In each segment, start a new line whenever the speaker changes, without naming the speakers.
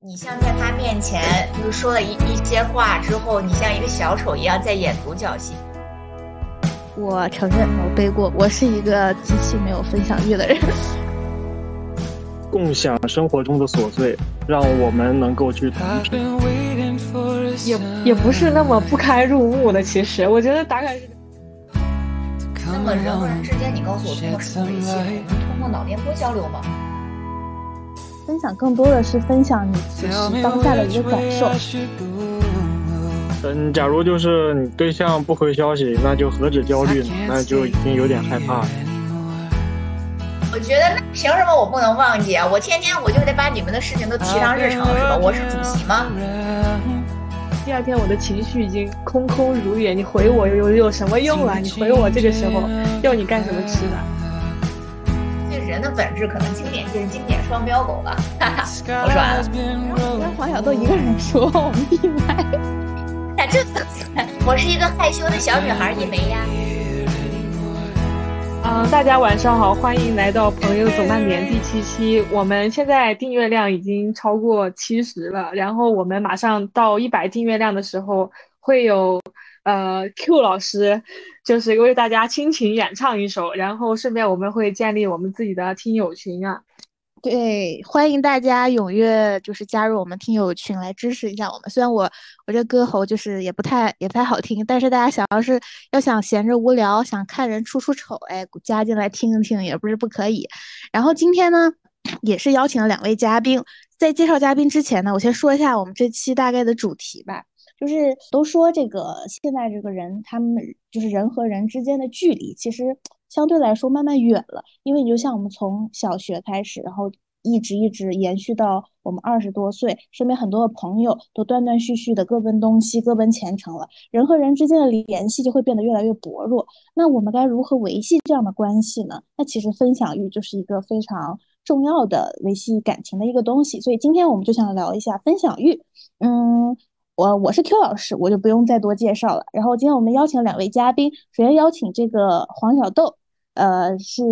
你像在他面前就是说了一一些话之后，你像一个小丑一样在演独角戏。
我承认我背过，我是一个极其没有分享欲的人。
共享生活中的琐碎，让我们能够去同频。
也也不是那么不堪入目的，其实我觉得大概是。
那么人和人之间，你告诉我通过什么维系？我们通过脑电波交流吗？
分享更多的是分享你此时当下的一个感受。
嗯，假如就是你对象不回消息，那就何止焦虑呢？那就已经有点害怕了。
我觉得那凭什么我不能忘记啊？我天天我就得把你们的事情都提上日程，是吧？我是主席吗？
第二天我的情绪已经空空如也，你回我有有什么用啊？你回我这个时候要你干什么吃的？
这人的本质可能经典就是经典双标狗吧。哈哈，我说完了。
跟黄小豆一个人说，我们闭麦。
那这怎么？我是一个害羞的小女孩，你没呀？
嗯，大家晚上好，欢迎来到朋友总漫点第七期。我们现在订阅量已经超过七十了，然后我们马上到一百订阅量的时候，会有呃 Q 老师，就是为大家倾情演唱一首，然后顺便我们会建立我们自己的听友群啊。
对，欢迎大家踊跃就是加入我们听友群来支持一下我们。虽然我我这歌喉就是也不太也不太好听，但是大家想要是要想闲着无聊想看人出出丑，哎，加进来听一听也不是不可以。然后今天呢，也是邀请了两位嘉宾。在介绍嘉宾之前呢，我先说一下我们这期大概的主题吧。就是都说这个现在这个人他们就是人和人之间的距离，其实。相对来说慢慢远了，因为你就像我们从小学开始，然后一直一直延续到我们二十多岁，身边很多的朋友都断断续续的各奔东西、各奔前程了，人和人之间的联系就会变得越来越薄弱。那我们该如何维系这样的关系呢？那其实分享欲就是一个非常重要的维系感情的一个东西。所以今天我们就想聊一下分享欲。嗯，我我是 Q 老师，我就不用再多介绍了。然后今天我们邀请两位嘉宾，首先邀请这个黄小豆。呃，是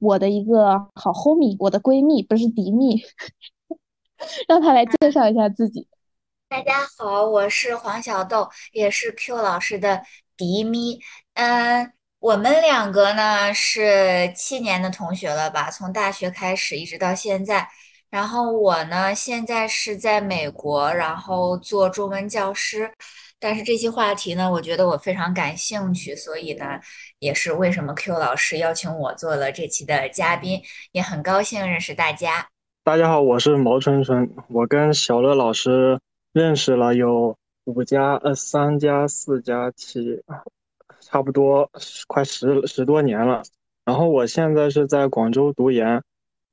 我的一个好 homie，我的闺蜜，不是敌蜜，让她来介绍一下自己。
大家好，我是黄小豆，也是 Q 老师的敌蜜。嗯，我们两个呢是七年的同学了吧？从大学开始一直到现在。然后我呢现在是在美国，然后做中文教师。但是这些话题呢，我觉得我非常感兴趣，所以呢，也是为什么 Q 老师邀请我做了这期的嘉宾，也很高兴认识大家。
大家好，我是毛春春，我跟小乐老师认识了有五加呃三加四加七，差不多快十十多年了。然后我现在是在广州读研，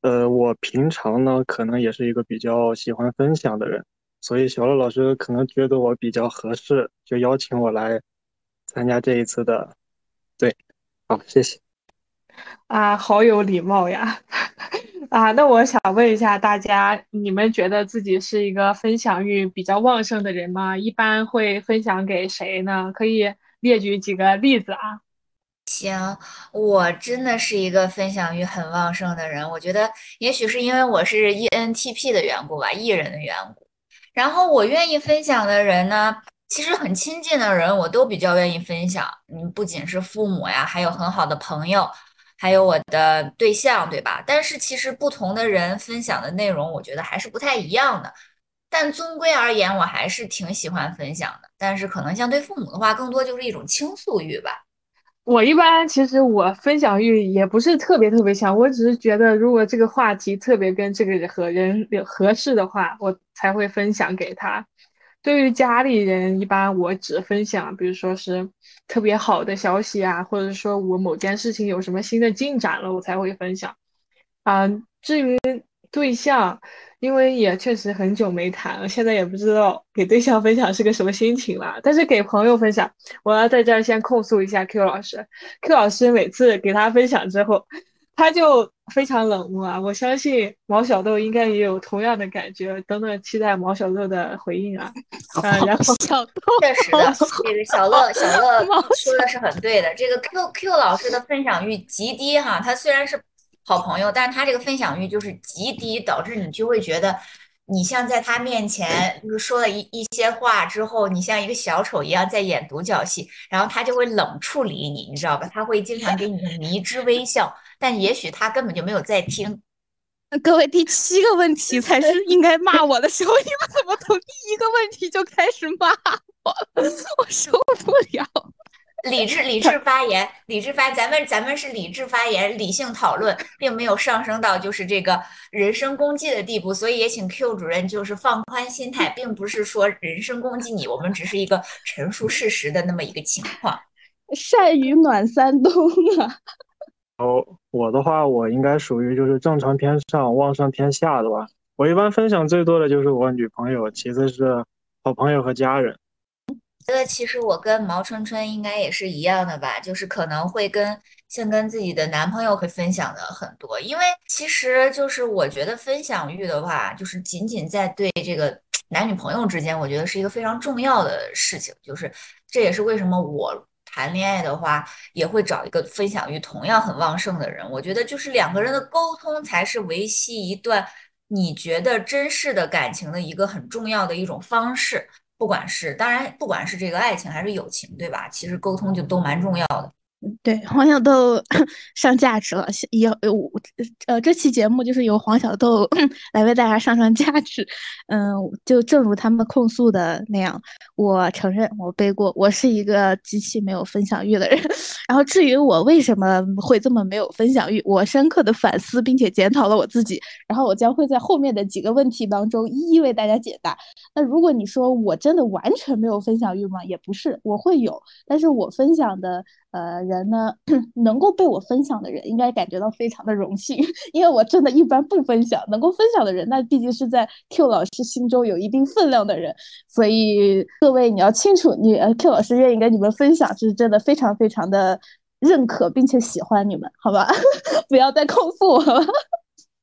呃，我平常呢可能也是一个比较喜欢分享的人。所以小乐老师可能觉得我比较合适，就邀请我来参加这一次的。对，好，谢谢。
啊，好有礼貌呀！啊，那我想问一下大家，你们觉得自己是一个分享欲比较旺盛的人吗？一般会分享给谁呢？可以列举几个例子啊。
行，我真的是一个分享欲很旺盛的人。我觉得，也许是因为我是 ENTP 的缘故吧，艺人的缘故。然后我愿意分享的人呢，其实很亲近的人，我都比较愿意分享。嗯，不仅是父母呀，还有很好的朋友，还有我的对象，对吧？但是其实不同的人分享的内容，我觉得还是不太一样的。但终归而言，我还是挺喜欢分享的。但是可能相对父母的话，更多就是一种倾诉欲吧。
我一般其实我分享欲也不是特别特别强，我只是觉得如果这个话题特别跟这个和人合适的话，我才会分享给他。对于家里人，一般我只分享，比如说是特别好的消息啊，或者说我某件事情有什么新的进展了，我才会分享。啊，至于对象。因为也确实很久没谈了，现在也不知道给对象分享是个什么心情了。但是给朋友分享，我要在这儿先控诉一下 Q 老师。Q 老师每次给他分享之后，他就非常冷漠啊。我相信毛小豆应该也有同样的感觉。等等，期待毛小豆的回应啊。啊，然后
小豆
确实的，这个小乐小乐说的是很对的。这个 Q Q 老师的分享欲极低哈，他虽然是。好朋友，但是他这个分享欲就是极低，导致你就会觉得你像在他面前就是说了一一些话之后，你像一个小丑一样在演独角戏，然后他就会冷处理你，你知道吧？他会经常给你迷之微笑，但也许他根本就没有在听。
各位，第七个问题才是应该骂我的时候，你们怎么从第一个问题就开始骂我？我受不了。
理智，理智发言，理智发，咱们咱们是理智发言，理性讨论，并没有上升到就是这个人身攻击的地步，所以也请 Q 主任就是放宽心态，并不是说人身攻击你，我们只是一个陈述事实的那么一个情况。
善于暖三冬啊。
哦，我的话，我应该属于就是正常偏上，旺盛偏下的吧。我一般分享最多的就是我女朋友，其次是好朋友和家人。
觉得其实我跟毛春春应该也是一样的吧，就是可能会跟像跟自己的男朋友会分享的很多，因为其实就是我觉得分享欲的话，就是仅仅在对这个男女朋友之间，我觉得是一个非常重要的事情，就是这也是为什么我。谈恋爱的话，也会找一个分享欲同样很旺盛的人。我觉得，就是两个人的沟通才是维系一段你觉得真实的感情的一个很重要的一种方式。不管是当然，不管是这个爱情还是友情，对吧？其实沟通就都蛮重要的。
对，黄小豆 上价值了，也我呃，这期节目就是由黄小豆 来为大家上上价值。嗯，就正如他们控诉的那样，我承认我背锅，我是一个极其没有分享欲的人。然后至于我为什么会这么没有分享欲，我深刻的反思并且检讨了我自己。然后我将会在后面的几个问题当中一一为大家解答。那如果你说我真的完全没有分享欲吗？也不是，我会有，但是我分享的。呃，人呢，能够被我分享的人，应该感觉到非常的荣幸，因为我真的一般不分享。能够分享的人，那毕竟是在 Q 老师心中有一定分量的人。所以各位，你要清楚，你 Q 老师愿意跟你们分享，是真的非常非常的认可，并且喜欢你们，好吧？不要再控诉我了。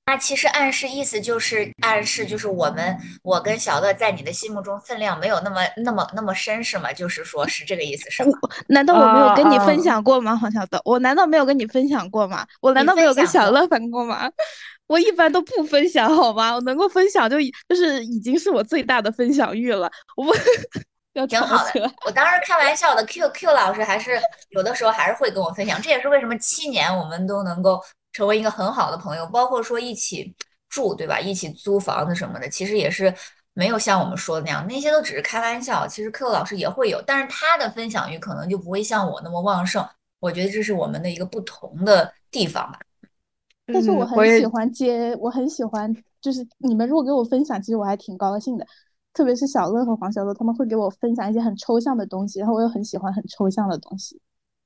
那其实暗示意思就是暗示，就是我们我跟小乐在你的心目中分量没有那么那么那么深，是吗？就是说是这个意思，是吗？
难道我没有跟你分享过吗，黄小豆？我难道没有跟你分享过吗？我难道没有跟小乐分过吗？我一般都不分享，好吗？我能够分享就就是已经是我最大的分享欲了。我 要
挺好的。我当时开玩笑的，Q Q 老师还是有的时候还是会跟我分享，这也是为什么七年我们都能够。成为一个很好的朋友，包括说一起住，对吧？一起租房子什么的，其实也是没有像我们说的那样，那些都只是开玩笑。其实 Q 老师也会有，但是他的分享欲可能就不会像我那么旺盛。我觉得这是我们的一个不同的地方吧。
但是我很喜欢接，我很喜欢，就是你们如果给我分享，其实我还挺高兴的。特别是小乐和黄小乐，他们会给我分享一些很抽象的东西，然后我又很喜欢很抽象的东西。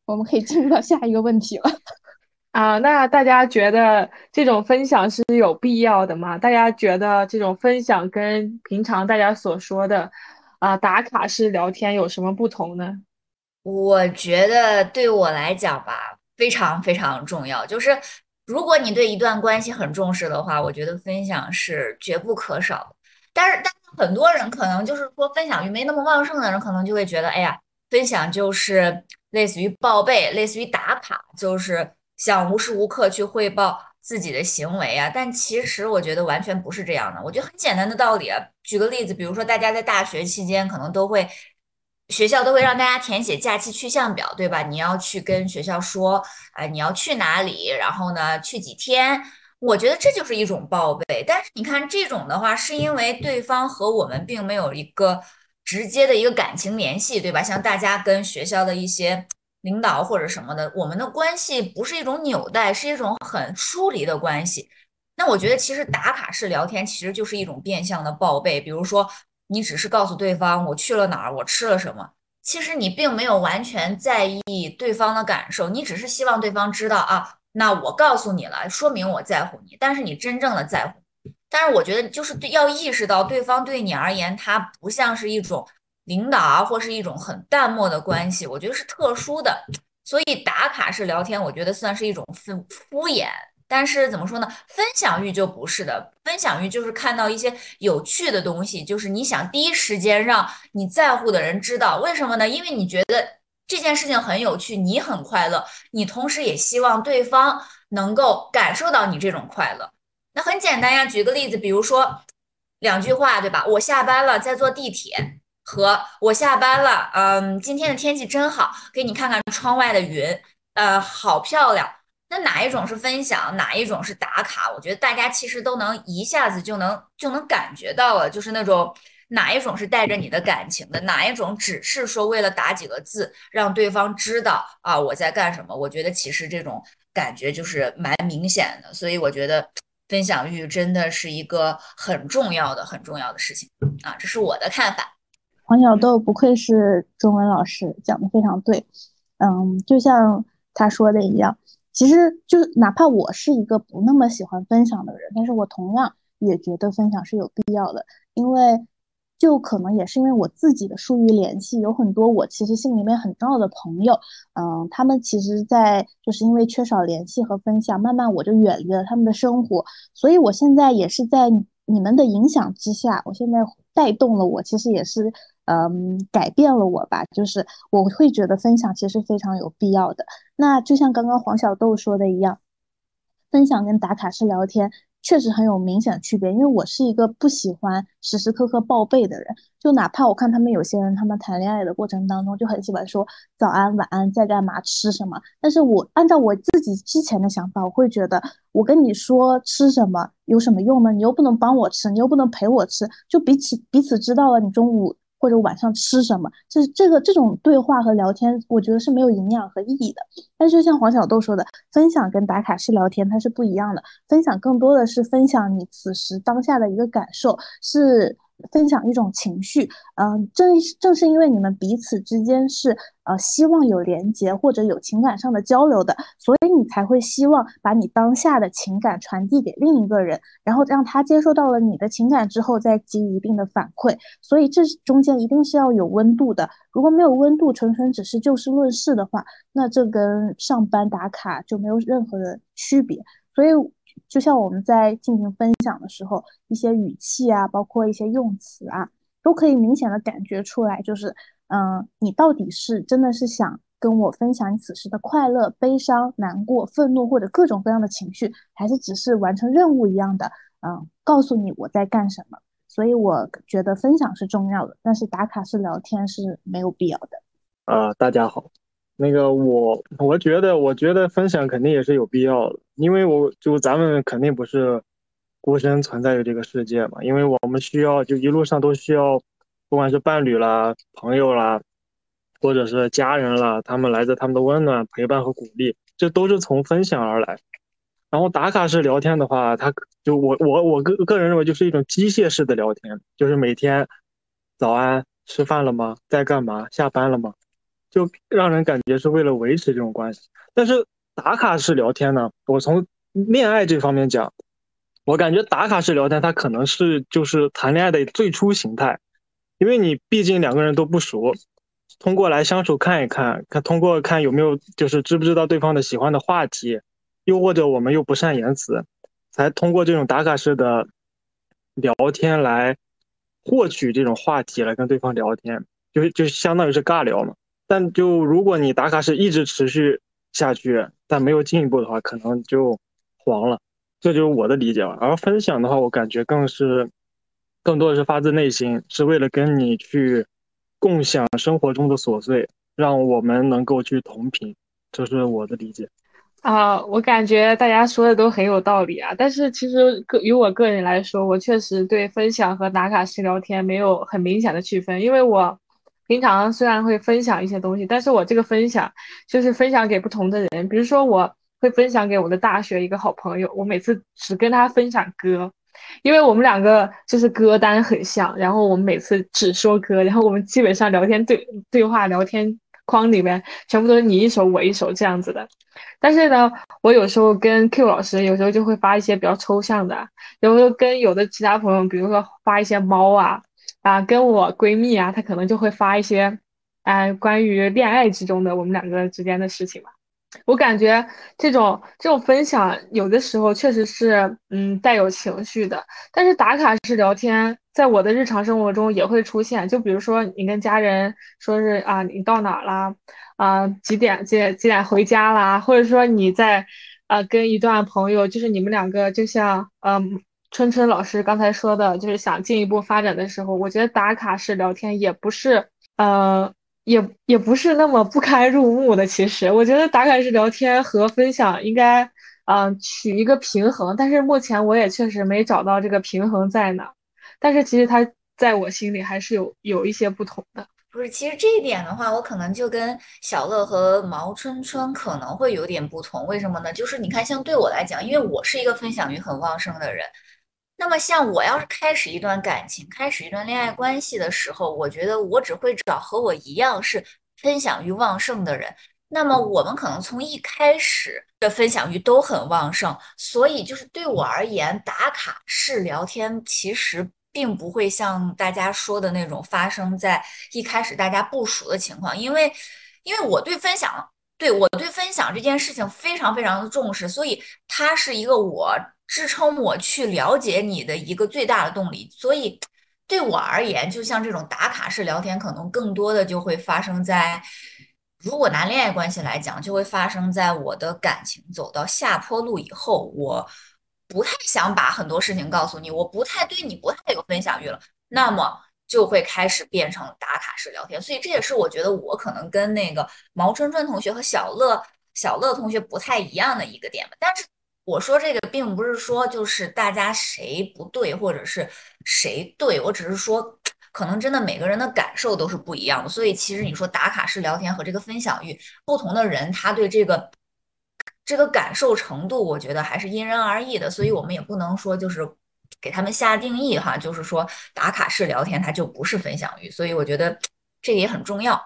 我们可以进入到下一个问题了。
啊，那大家觉得这种分享是有必要的吗？大家觉得这种分享跟平常大家所说的啊打卡式聊天有什么不同呢？
我觉得对我来讲吧，非常非常重要。就是如果你对一段关系很重视的话，我觉得分享是绝不可少。但是，但是很多人可能就是说分享欲没那么旺盛的人，可能就会觉得，哎呀，分享就是类似于报备，类似于打卡，就是。想无时无刻去汇报自己的行为啊，但其实我觉得完全不是这样的。我觉得很简单的道理啊，举个例子，比如说大家在大学期间可能都会，学校都会让大家填写假期去向表，对吧？你要去跟学校说，啊，你要去哪里，然后呢，去几天？我觉得这就是一种报备。但是你看这种的话，是因为对方和我们并没有一个直接的一个感情联系，对吧？像大家跟学校的一些。领导或者什么的，我们的关系不是一种纽带，是一种很疏离的关系。那我觉得，其实打卡式聊天其实就是一种变相的报备。比如说，你只是告诉对方我去了哪儿，我吃了什么，其实你并没有完全在意对方的感受，你只是希望对方知道啊，那我告诉你了，说明我在乎你。但是你真正的在乎，但是我觉得就是要意识到，对方对你而言，他不像是一种。领导啊，或是一种很淡漠的关系，我觉得是特殊的，所以打卡式聊天，我觉得算是一种敷敷衍。但是怎么说呢？分享欲就不是的，分享欲就是看到一些有趣的东西，就是你想第一时间让你在乎的人知道，为什么呢？因为你觉得这件事情很有趣，你很快乐，你同时也希望对方能够感受到你这种快乐。那很简单呀，举个例子，比如说。两句话，对吧？我下班了，在坐地铁，和我下班了，嗯，今天的天气真好，给你看看窗外的云，呃，好漂亮。那哪一种是分享，哪一种是打卡？我觉得大家其实都能一下子就能就能感觉到了，就是那种哪一种是带着你的感情的，哪一种只是说为了打几个字让对方知道啊我在干什么。我觉得其实这种感觉就是蛮明显的，所以我觉得分享欲真的是一个很重要的、很重要的事情啊，这是我的看法。
黄小豆不愧是中文老师，讲的非常对。嗯，就像他说的一样。其实就哪怕我是一个不那么喜欢分享的人，但是我同样也觉得分享是有必要的，因为就可能也是因为我自己的疏于联系，有很多我其实心里面很重要的朋友，嗯，他们其实，在就是因为缺少联系和分享，慢慢我就远离了他们的生活，所以我现在也是在你们的影响之下，我现在带动了我，其实也是。嗯，改变了我吧，就是我会觉得分享其实非常有必要的。那就像刚刚黄小豆说的一样，分享跟打卡式聊天确实很有明显区别。因为我是一个不喜欢时时刻刻报备的人，就哪怕我看他们有些人，他们谈恋爱的过程当中就很喜欢说早安、晚安，在干嘛、吃什么。但是我按照我自己之前的想法，我会觉得我跟你说吃什么有什么用呢？你又不能帮我吃，你又不能陪我吃，就彼此彼此知道了你中午。或者晚上吃什么，就是这个这种对话和聊天，我觉得是没有营养和意义的。但就像黄小豆说的，分享跟打卡式聊天它是不一样的，分享更多的是分享你此时当下的一个感受，是。分享一种情绪，嗯，正正是因为你们彼此之间是呃希望有连接或者有情感上的交流的，所以你才会希望把你当下的情感传递给另一个人，然后让他接受到了你的情感之后再给予一定的反馈。所以这中间一定是要有温度的，如果没有温度，纯纯只是就事论事的话，那这跟上班打卡就没有任何的区别。所以。就像我们在进行分享的时候，一些语气啊，包括一些用词啊，都可以明显的感觉出来，就是，嗯，你到底是真的是想跟我分享你此时的快乐、悲伤、难过、愤怒或者各种各样的情绪，还是只是完成任务一样的，嗯，告诉你我在干什么？所以我觉得分享是重要的，但是打卡式聊天是没有必要的。
啊，大家好。那个我我觉得，我觉得分享肯定也是有必要的，因为我就咱们肯定不是孤身存在于这个世界嘛，因为我们需要就一路上都需要，不管是伴侣啦、朋友啦，或者是家人啦，他们来自他们的温暖、陪伴和鼓励，这都是从分享而来。然后打卡式聊天的话，他就我我我个个人认为就是一种机械式的聊天，就是每天早安，吃饭了吗？在干嘛？下班了吗？就让人感觉是为了维持这种关系，但是打卡式聊天呢？我从恋爱这方面讲，我感觉打卡式聊天它可能是就是谈恋爱的最初形态，因为你毕竟两个人都不熟，通过来相处看一看，看通过看有没有就是知不知道对方的喜欢的话题，又或者我们又不善言辞，才通过这种打卡式的聊天来获取这种话题来跟对方聊天，就就相当于是尬聊嘛。但就如果你打卡是一直持续下去，但没有进一步的话，可能就黄了。这就是我的理解吧。而分享的话，我感觉更是更多的是发自内心，是为了跟你去共享生活中的琐碎，让我们能够去同频。这是我的理解。
啊，我感觉大家说的都很有道理啊。但是其实个于我个人来说，我确实对分享和打卡式聊天没有很明显的区分，因为我。平常虽然会分享一些东西，但是我这个分享就是分享给不同的人。比如说，我会分享给我的大学一个好朋友，我每次只跟他分享歌，因为我们两个就是歌单很像，然后我们每次只说歌，然后我们基本上聊天对对话聊天框里面全部都是你一首我一首这样子的。但是呢，我有时候跟 Q 老师有时候就会发一些比较抽象的，有时候跟有的其他朋友，比如说发一些猫啊。啊，跟我闺蜜啊，她可能就会发一些，啊，关于恋爱之中的我们两个之间的事情吧。我感觉这种这种分享有的时候确实是，嗯，带有情绪的。但是打卡式聊天，在我的日常生活中也会出现。就比如说，你跟家人说是啊，你到哪啦？啊，几点几几点回家啦？或者说你在，啊，跟一段朋友，就是你们两个就像，嗯。春春老师刚才说的，就是想进一步发展的时候，我觉得打卡式聊天也不是，呃，也也不是那么不堪入目的。其实，我觉得打卡式聊天和分享应该，嗯，取一个平衡。但是目前我也确实没找到这个平衡在哪。但是其实它在我心里还是有有一些不同的。
不是，其实这一点的话，我可能就跟小乐和毛春春可能会有点不同。为什么呢？就是你看，像对我来讲，因为我是一个分享欲很旺盛的人，那么像我要是开始一段感情、开始一段恋爱关系的时候，我觉得我只会找和我一样是分享欲旺盛的人。那么我们可能从一开始的分享欲都很旺盛，所以就是对我而言，打卡式聊天其实。并不会像大家说的那种发生在一开始大家不熟的情况，因为，因为我对分享，对我对分享这件事情非常非常的重视，所以它是一个我支撑我去了解你的一个最大的动力。所以对我而言，就像这种打卡式聊天，可能更多的就会发生在，如果拿恋爱关系来讲，就会发生在我的感情走到下坡路以后，我。不太想把很多事情告诉你，我不太对你不太有分享欲了，那么就会开始变成打卡式聊天。所以这也是我觉得我可能跟那个毛春春同学和小乐小乐同学不太一样的一个点吧。但是我说这个并不是说就是大家谁不对或者是谁对，我只是说可能真的每个人的感受都是不一样的。所以其实你说打卡式聊天和这个分享欲，不同的人他对这个。这个感受程度，我觉得还是因人而异的，所以我们也不能说就是给他们下定义哈，就是说打卡式聊天它就不是分享欲，所以我觉得这个也很重要。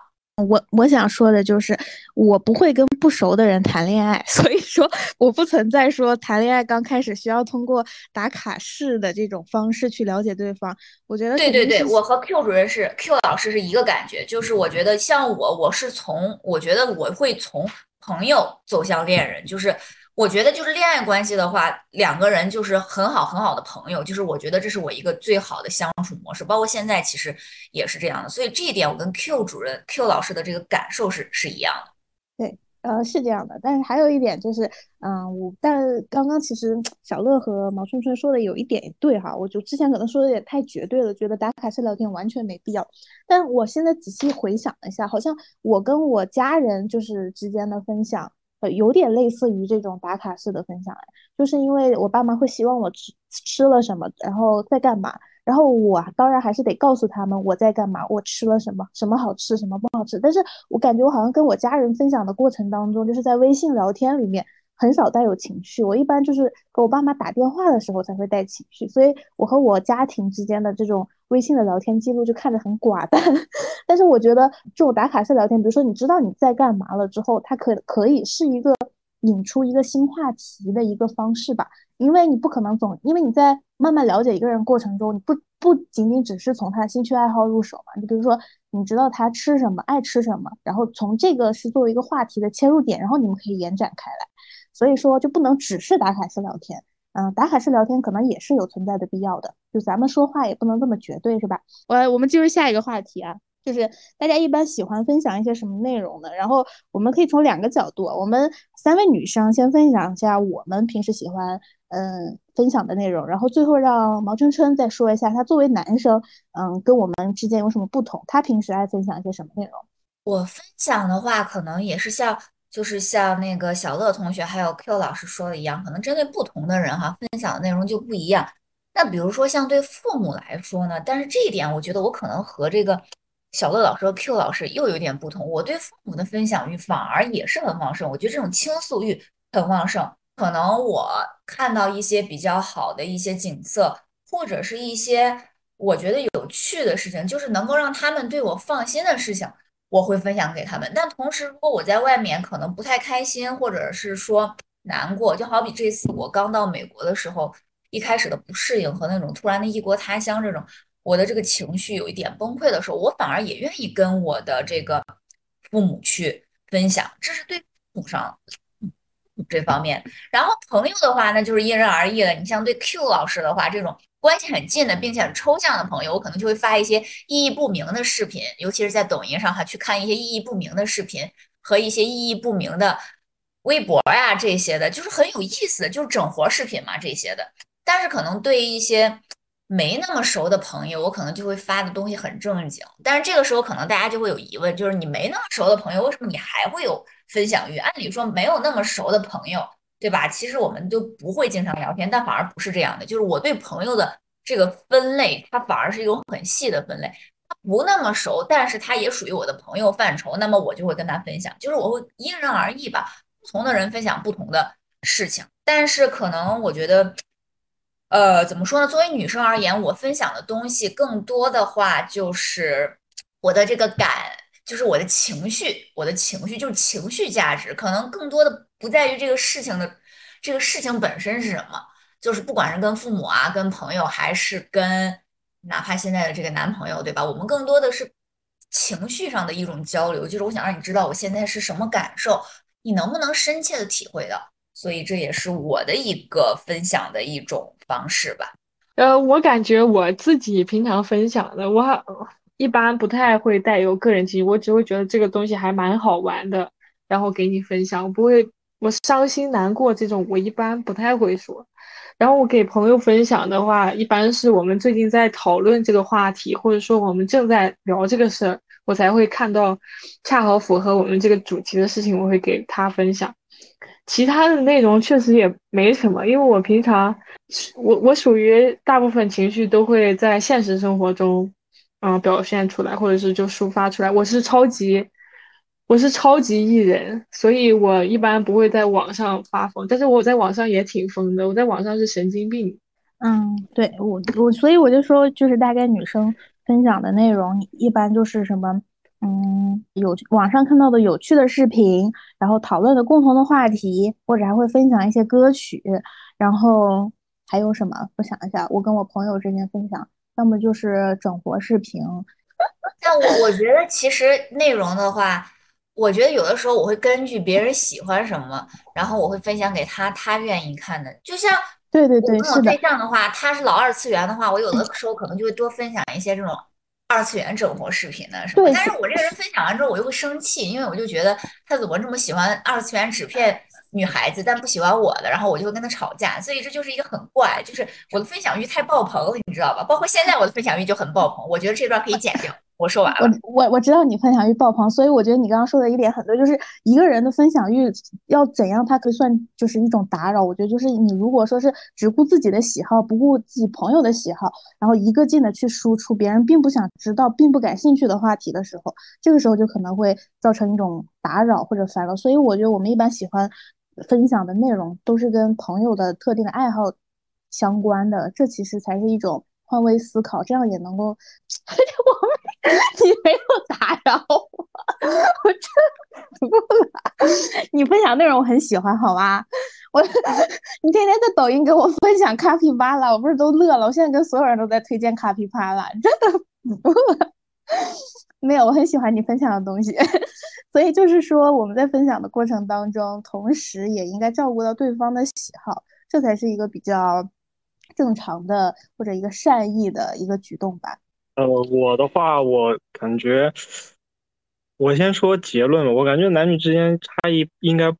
我我想说的就是，我不会跟不熟的人谈恋爱，所以说我不存在说谈恋爱刚开始需要通过打卡式的这种方式去了解对方。我觉得
对对对，我和 Q 主任是 Q 老师是一个感觉，就是我觉得像我，我是从我觉得我会从。朋友走向恋人，就是我觉得就是恋爱关系的话，两个人就是很好很好的朋友，就是我觉得这是我一个最好的相处模式，包括现在其实也是这样的。所以这一点我跟 Q 主任 Q 老师的这个感受是是一样的。
对，呃，是这样的。但是还有一点就是，嗯，我但刚刚其实小乐和毛春春说的有一点对哈，我就之前可能说的有点太绝对了，觉得打卡式聊天完全没必要。但我现在仔细回想了一下，好像我跟我家人就是之间的分享，呃，有点类似于这种打卡式的分享，就是因为我爸妈会希望我吃吃了什么，然后在干嘛。然后我当然还是得告诉他们我在干嘛，我吃了什么，什么好吃，什么不好吃。但是我感觉我好像跟我家人分享的过程当中，就是在微信聊天里面很少带有情绪。我一般就是给我爸妈打电话的时候才会带情绪，所以我和我家庭之间的这种微信的聊天记录就看着很寡淡。但是我觉得这种打卡式聊天，比如说你知道你在干嘛了之后，它可可以是一个引出一个新话题的一个方式吧。因为你不可能总，因为你在慢慢了解一个人过程中，你不不仅仅只是从他的兴趣爱好入手嘛？你比如说，你知道他吃什么，爱吃什么，然后从这个是作为一个话题的切入点，然后你们可以延展开来。所以说，就不能只是打卡式聊天。嗯，打卡式聊天可能也是有存在的必要的。就咱们说话也不能这么绝对，是吧？我我们进入下一个话题啊。就是大家一般喜欢分享一些什么内容呢？然后我们可以从两个角度，我们三位女生先分享一下我们平时喜欢嗯分享的内容，然后最后让毛春春再说一下他作为男生嗯跟我们之间有什么不同，他平时爱分享一些什么内容？
我分享的话，可能也是像就是像那个小乐同学还有 Q 老师说的一样，可能针对不同的人哈，分享的内容就不一样。那比如说像对父母来说呢，但是这一点我觉得我可能和这个。小乐老师和 Q 老师又有点不同。我对父母的分享欲反而也是很旺盛，我觉得这种倾诉欲很旺盛。可能我看到一些比较好的一些景色，或者是一些我觉得有趣的事情，就是能够让他们对我放心的事情，我会分享给他们。但同时，如果我在外面可能不太开心，或者是说难过，就好比这次我刚到美国的时候，一开始的不适应和那种突然的异国他乡这种。我的这个情绪有一点崩溃的时候，我反而也愿意跟我的这个父母去分享，这是对父母上这方面。然后朋友的话，那就是因人而异了。你像对 Q 老师的话，这种关系很近的，并且很抽象的朋友，我可能就会发一些意义不明的视频，尤其是在抖音上哈，去看一些意义不明的视频和一些意义不明的微博呀这些的，就是很有意思的，就是整活视频嘛这些的。但是可能对于一些没那么熟的朋友，我可能就会发的东西很正经。但是这个时候可能大家就会有疑问，就是你没那么熟的朋友，为什么你还会有分享欲？按理说没有那么熟的朋友，对吧？其实我们就不会经常聊天，但反而不是这样的。就是我对朋友的这个分类，它反而是一种很细的分类。他不那么熟，但是他也属于我的朋友范畴，那么我就会跟他分享。就是我会因人而异吧，不同的人分享不同的事情。但是可能我觉得。呃，怎么说呢？作为女生而言，我分享的东西更多的话就是我的这个感，就是我的情绪，我的情绪就是情绪价值，可能更多的不在于这个事情的这个事情本身是什么，就是不管是跟父母啊、跟朋友，还是跟哪怕现在的这个男朋友，对吧？我们更多的是情绪上的一种交流，就是我想让你知道我现在是什么感受，你能不能深切的体会到？所以这也是我的一个分享的一种方式吧。
呃，我感觉我自己平常分享的，我一般不太会带有个人情绪，我只会觉得这个东西还蛮好玩的，然后给你分享。我不会，我伤心难过这种，我一般不太会说。然后我给朋友分享的话，一般是我们最近在讨论这个话题，或者说我们正在聊这个事儿，我才会看到恰好符合我们这个主题的事情，我会给他分享。其他的内容确实也没什么，因为我平常，我我属于大部分情绪都会在现实生活中，嗯，表现出来，或者是就抒发出来。我是超级，我是超级艺人，所以我一般不会在网上发疯，但是我在网上也挺疯的，我在网上是神经病。
嗯，对我我所以我就说，就是大概女生分享的内容一般就是什么。嗯，有网上看到的有趣的视频，然后讨论的共同的话题，或者还会分享一些歌曲，然后还有什么？我想一下，我跟我朋友之间分享，要么就是整活视频。
但我我觉得其实内容的话，我觉得有的时候我会根据别人喜欢什么，然后我会分享给他他愿意看的。就像
对对对，
我对象的话，他是老二次元的话，我有的时候可能就会多分享一些这种。二次元整活视频的什么？但是我这个人分享完之后，我又会生气，因为我就觉得他怎么这么喜欢二次元纸片女孩子，但不喜欢我的，然后我就会跟他吵架，所以这就是一个很怪，就是我的分享欲太爆棚了，你知道吧？包括现在我的分享欲就很爆棚，我觉得这段可以剪掉。我说完了，
我我我知道你分享欲爆棚，所以我觉得你刚刚说的一点很多，就是一个人的分享欲要怎样，它可以算就是一种打扰。我觉得就是你如果说是只顾自己的喜好，不顾自己朋友的喜好，然后一个劲的去输出别人并不想知道、并不感兴趣的话题的时候，这个时候就可能会造成一种打扰或者烦扰。所以我觉得我们一般喜欢分享的内容都是跟朋友的特定的爱好相关的，这其实才是一种。换位思考，这样也能够。我们 你没有打扰我，我真服了。你分享内容我很喜欢，好吗？我 你天天在抖音给我分享卡皮巴拉，我不是都乐了？我现在跟所有人都在推荐卡皮巴拉，真的服了。没有，我很喜欢你分享的东西，所以就是说我们在分享的过程当中，同时也应该照顾到对方的喜好，这才是一个比较。正常的或者一个善意的一个举动吧。
呃，我的话，我感觉，我先说结论吧。我感觉男女之间差异应该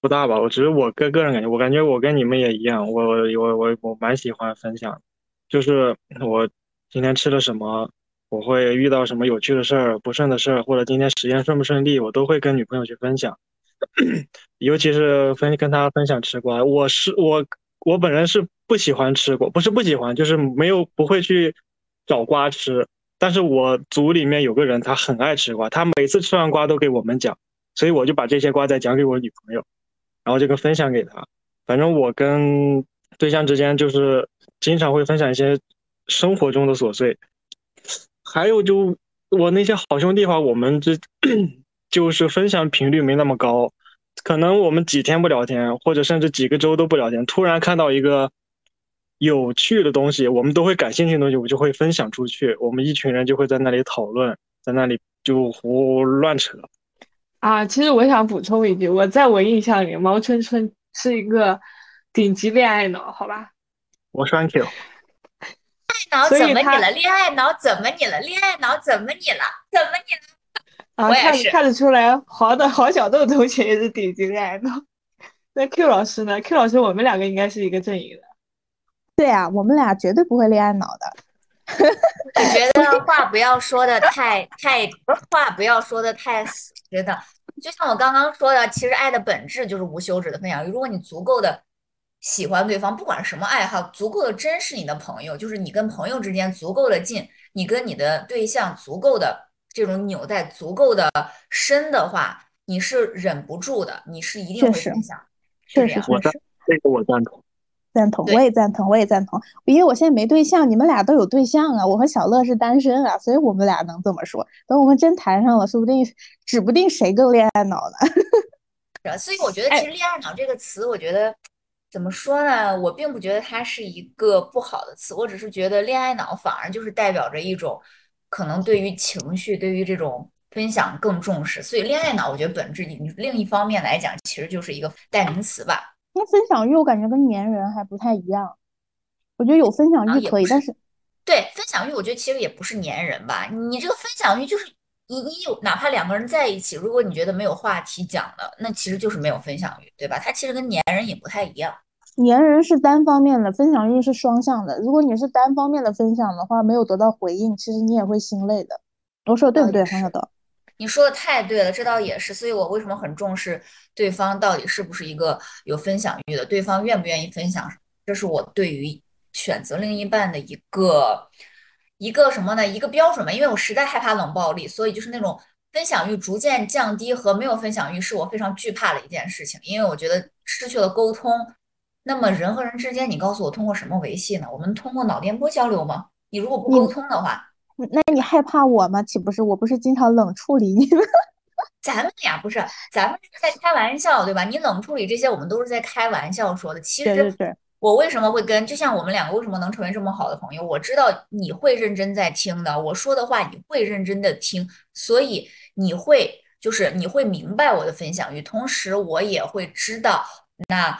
不大吧。我只是我个个人感觉，我感觉我跟你们也一样。我我我我蛮喜欢分享，就是我今天吃了什么，我会遇到什么有趣的事儿、不顺的事儿，或者今天实验顺不顺利，我都会跟女朋友去分享。尤其是分跟她分享吃瓜，我是我。我本人是不喜欢吃瓜，不是不喜欢，就是没有不会去找瓜吃。但是我组里面有个人，他很爱吃瓜，他每次吃完瓜都给我们讲，所以我就把这些瓜再讲给我女朋友，然后这个分享给他。反正我跟对象之间就是经常会分享一些生活中的琐碎，还有就我那些好兄弟的话，我们这 就是分享频率没那么高。可能我们几天不聊天，或者甚至几个周都不聊天，突然看到一个有趣的东西，我们都会感兴趣的东西，我就会分享出去。我们一群人就会在那里讨论，在那里就胡乱扯。
啊，其实我想补充一句，我在我印象里，毛春春是一个顶级恋爱脑，好吧？
我 thank you。
脑怎么你了？恋爱脑怎么你了？恋爱脑怎么你了？怎么你了？
啊，看看得出来，黄的黄小豆同学也是顶级恋爱脑。那 Q 老师呢？Q 老师，我们两个应该是一个阵营的。
对啊，我们俩绝对不会恋爱脑的。
我觉得 话不要说的太太，话不要说的太死，真的。就像我刚刚说的，其实爱的本质就是无休止的分享欲。如果你足够的喜欢对方，不管什么爱好，足够的真是你的朋友，就是你跟朋友之间足够的近，你跟你的对象足够的这种纽带足够的深的话，你是忍不住的，你是一定会分享。
确实，确实，
这个我赞同。
赞同，我也赞同，我也赞同。因为我现在没对象，你们俩都有对象啊，我和小乐是单身啊，所以我们俩能这么说。等我们真谈上了，说不定指不定谁更恋爱脑
呢。所以我觉得，其实“恋爱脑”这个词，我觉得怎么说呢？我并不觉得它是一个不好的词，我只是觉得“恋爱脑”反而就是代表着一种可能对于情绪、对于这种分享更重视。所以“恋爱脑”，我觉得本质你另一方面来讲，其实就是一个代名词吧。
因为分享欲，我感觉跟粘人还不太一样。我觉得有分享欲可以，但是
对分享欲，我觉得其实也不是粘人吧。你这个分享欲就是你你有，哪怕两个人在一起，如果你觉得没有话题讲了，那其实就是没有分享欲，对吧？它其实跟粘人也不太一样。
粘人是单方面的，分享欲是双向的。如果你是单方面的分享的话，没有得到回应，其实你也会心累的。我说的对不对，黄小豆？
你说的太对了，这倒也是。所以我为什么很重视对方到底是不是一个有分享欲的，对方愿不愿意分享，这是我对于选择另一半的一个一个什么呢？一个标准吧。因为我实在害怕冷暴力，所以就是那种分享欲逐渐降低和没有分享欲，是我非常惧怕的一件事情。因为我觉得失去了沟通，那么人和人之间，你告诉我通过什么维系呢？我们通过脑电波交流吗？你如果不沟通的话。
那你害怕我吗？岂不是？我不是经常冷处理你吗？
咱们俩不是，咱们是在开玩笑，对吧？你冷处理这些，我们都是在开玩笑说的。其
实，
我为什么会跟？就像我们两个为什么能成为这么好的朋友？我知道你会认真在听的，我说的话你会认真的听，所以你会就是你会明白我的分享欲，同时我也会知道那。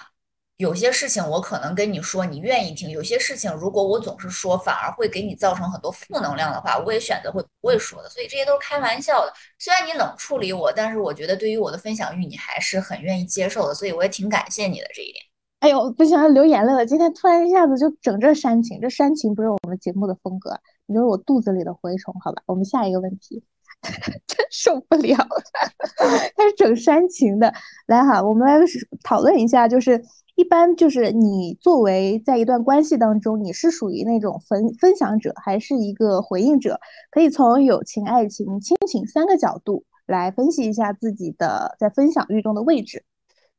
有些事情我可能跟你说，你愿意听；有些事情如果我总是说，反而会给你造成很多负能量的话，我也选择会不会说的。所以这些都是开玩笑的。虽然你冷处理我，但是我觉得对于我的分享欲，你还是很愿意接受的。所以我也挺感谢你的这一点。
哎呦，不行，流眼泪了。今天突然一下子就整这煽情，这煽情不是我们节目的风格。你就是我肚子里的蛔虫，好吧？我们下一个问题，真受不了，他是整煽情的。来哈，我们来讨论一下，就是。一般就是你作为在一段关系当中，你是属于那种分分享者，还是一个回应者？可以从友情、爱情、亲情三个角度来分析一下自己的在分享欲中的位置。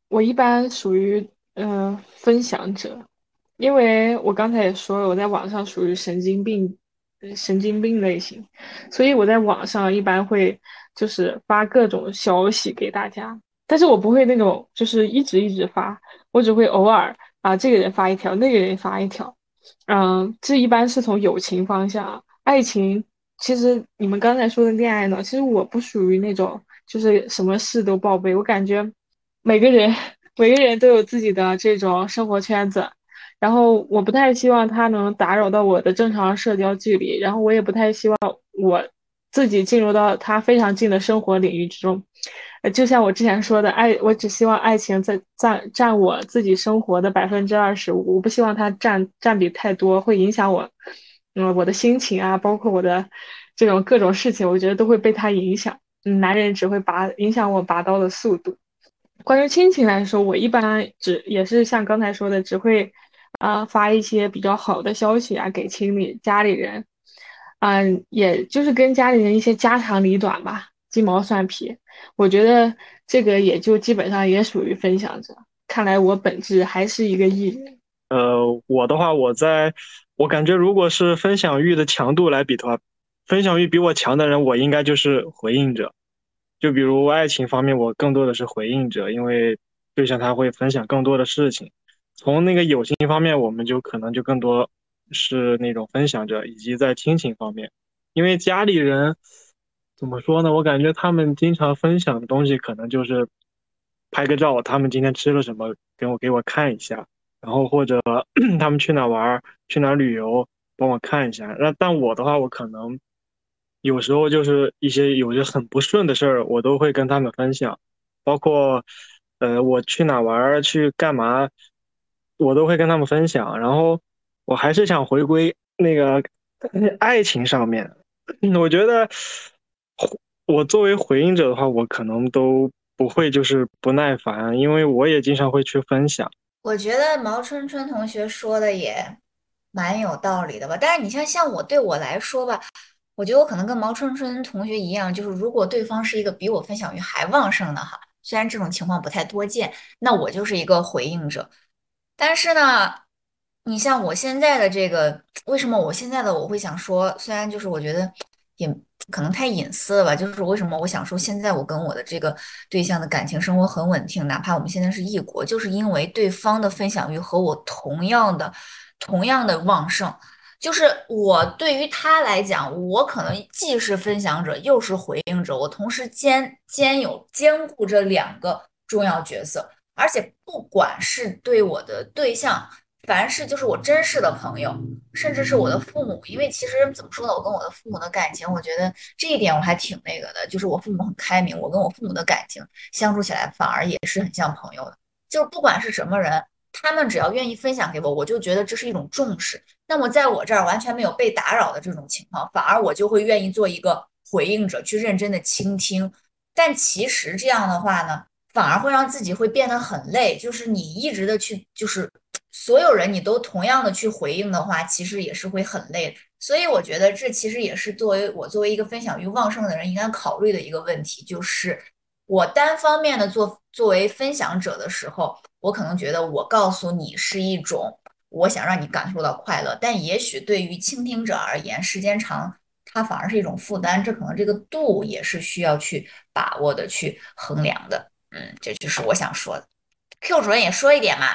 我一般属于嗯分享者，因为我刚才也说了，我在网上属于神经病，神经病类型，所以我在网上一般会就是发各种消息给大家。但是我不会那种，就是一直一直发，我只会偶尔啊，这个人发一条，那个人发一条，嗯，这一般是从友情方向，爱情，其实你们刚才说的恋爱呢，其实我不属于那种，就是什么事都报备，我感觉每个人每个人都有自己的这种生活圈子，然后我不太希望他能打扰到我的正常社交距离，然后我也不太希望我自己进入到他非常近的生活领域之中。就像我之前说的，爱我只希望爱情在占占我自己生活的百分之二十五，我不希望它占占比太多，会影响我，嗯，我的心情啊，包括我的这种各种事情，我觉得都会被它影响。男人只会拔影响我拔刀的速度。关于亲情来说，我一般只也是像刚才说的，只会啊发一些比较好的消息啊给亲里家里人，嗯，也就是跟家里人一些家长里短吧。鸡毛蒜皮，我觉得这个也就基本上也属于分享者。看来我本质还是一个艺人。
呃，我的话，我在我感觉，如果是分享欲的强度来比的话，分享欲比我强的人，我应该就是回应者。就比如爱情方面，我更多的是回应者，因为对象他会分享更多的事情。从那个友情方面，我们就可能就更多是那种分享者，以及在亲情方面，因为家里人。怎么说呢？我感觉他们经常分享的东西，可能就是拍个照，他们今天吃了什么，给我给我看一下，然后或者 他们去哪玩，去哪旅游，帮我看一下。那但我的话，我可能有时候就是一些有些很不顺的事儿，我都会跟他们分享，包括呃我去哪玩，去干嘛，我都会跟他们分享。然后我还是想回归那个爱情上面。我觉得我作为回应者的话，我可能都不会就是不耐烦，因为我也经常会去分享。
我觉得毛春春同学说的也蛮有道理的吧。但是你像像我对我来说吧，我觉得我可能跟毛春春同学一样，就是如果对方是一个比我分享欲还旺盛的哈，虽然这种情况不太多见，那我就是一个回应者。但是呢，你像我现在的这个，为什么我现在的我会想说，虽然就是我觉得也可能太隐私了吧，就是为什么我想说现在我跟我的这个对象的感情生活很稳定，哪怕我们现在是异国，就是因为对方的分享欲和我同样的同样的旺盛，就是我对于他来讲，我可能既是分享者又是回应者，我同时兼兼有兼顾这两个重要角色。而且不管是对我的对象，凡是就是我真实的朋友，甚至是我的父母，因为其实怎么说呢，我跟我的父母的感情，我觉得这一点我还挺那个的，就是我父母很开明，我跟我父母的感情相处起来反而也是很像朋友的。就是不管是什么人，他们只要愿意分享给我，我就觉得这是一种重视。那么在我这儿完全没有被打扰的这种情况，反而我就会愿意做一个回应者，去认真的倾听。但其实这样的话呢？反而会让自己会变得很累，就是你一直的去，就是所有人你都同样的去回应的话，其实也是会很累。所以我觉得这其实也是作为我作为一个分享欲旺盛的人应该考虑的一个问题，就是我单方面的做作为分享者的时候，我可能觉得我告诉你是一种我想让你感受到快乐，但也许对于倾听者而言，时间长它反而是一种负担，这可能这个度也是需要去把握的，去衡量的。嗯，这就是我想说的。Q 主任也说一点嘛。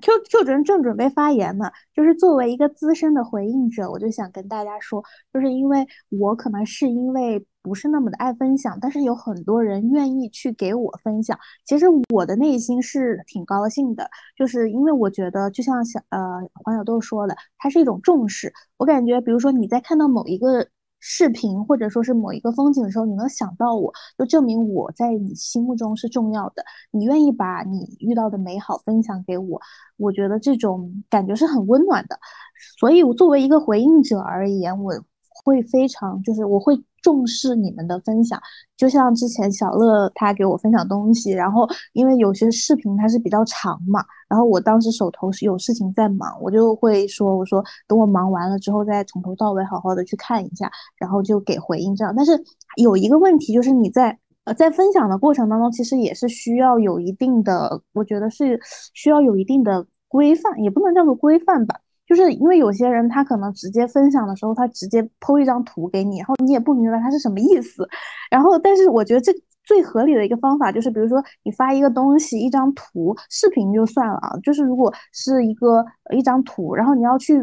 Q Q 主任正准备发言呢，就是作为一个资深的回应者，我就想跟大家说，就是因为我可能是因为不是那么的爱分享，但是有很多人愿意去给我分享，其实我的内心是挺高兴的，就是因为我觉得就像小呃黄小豆说的，它是一种重视。我感觉，比如说你在看到某一个。视频或者说是某一个风景的时候，你能想到我，就证明我在你心目中是重要的。你愿意把你遇到的美好分享给我，我觉得这种感觉是很温暖的。所以，我作为一个回应者而言，我会非常就是我会。重视你们的分享，就像之前小乐他给我分享东西，然后因为有些视频它是比较长嘛，然后我当时手头是有事情在忙，我就会说我说等我忙完了之后再从头到尾好好的去看一下，然后就给回应这样。但是有一个问题就是你在呃在分享的过程当中，其实也是需要有一定的，我觉得是需要有一定的规范，也不能叫做规范吧。就是因为有些人他可能直接分享的时候，他直接剖一张图给你，然后你也不明白他是什么意思。然后，但是我觉得这最合理的一个方法就是，比如说你发一个东西，一张图、视频就算了啊。就是如果是一个一张图，然后你要去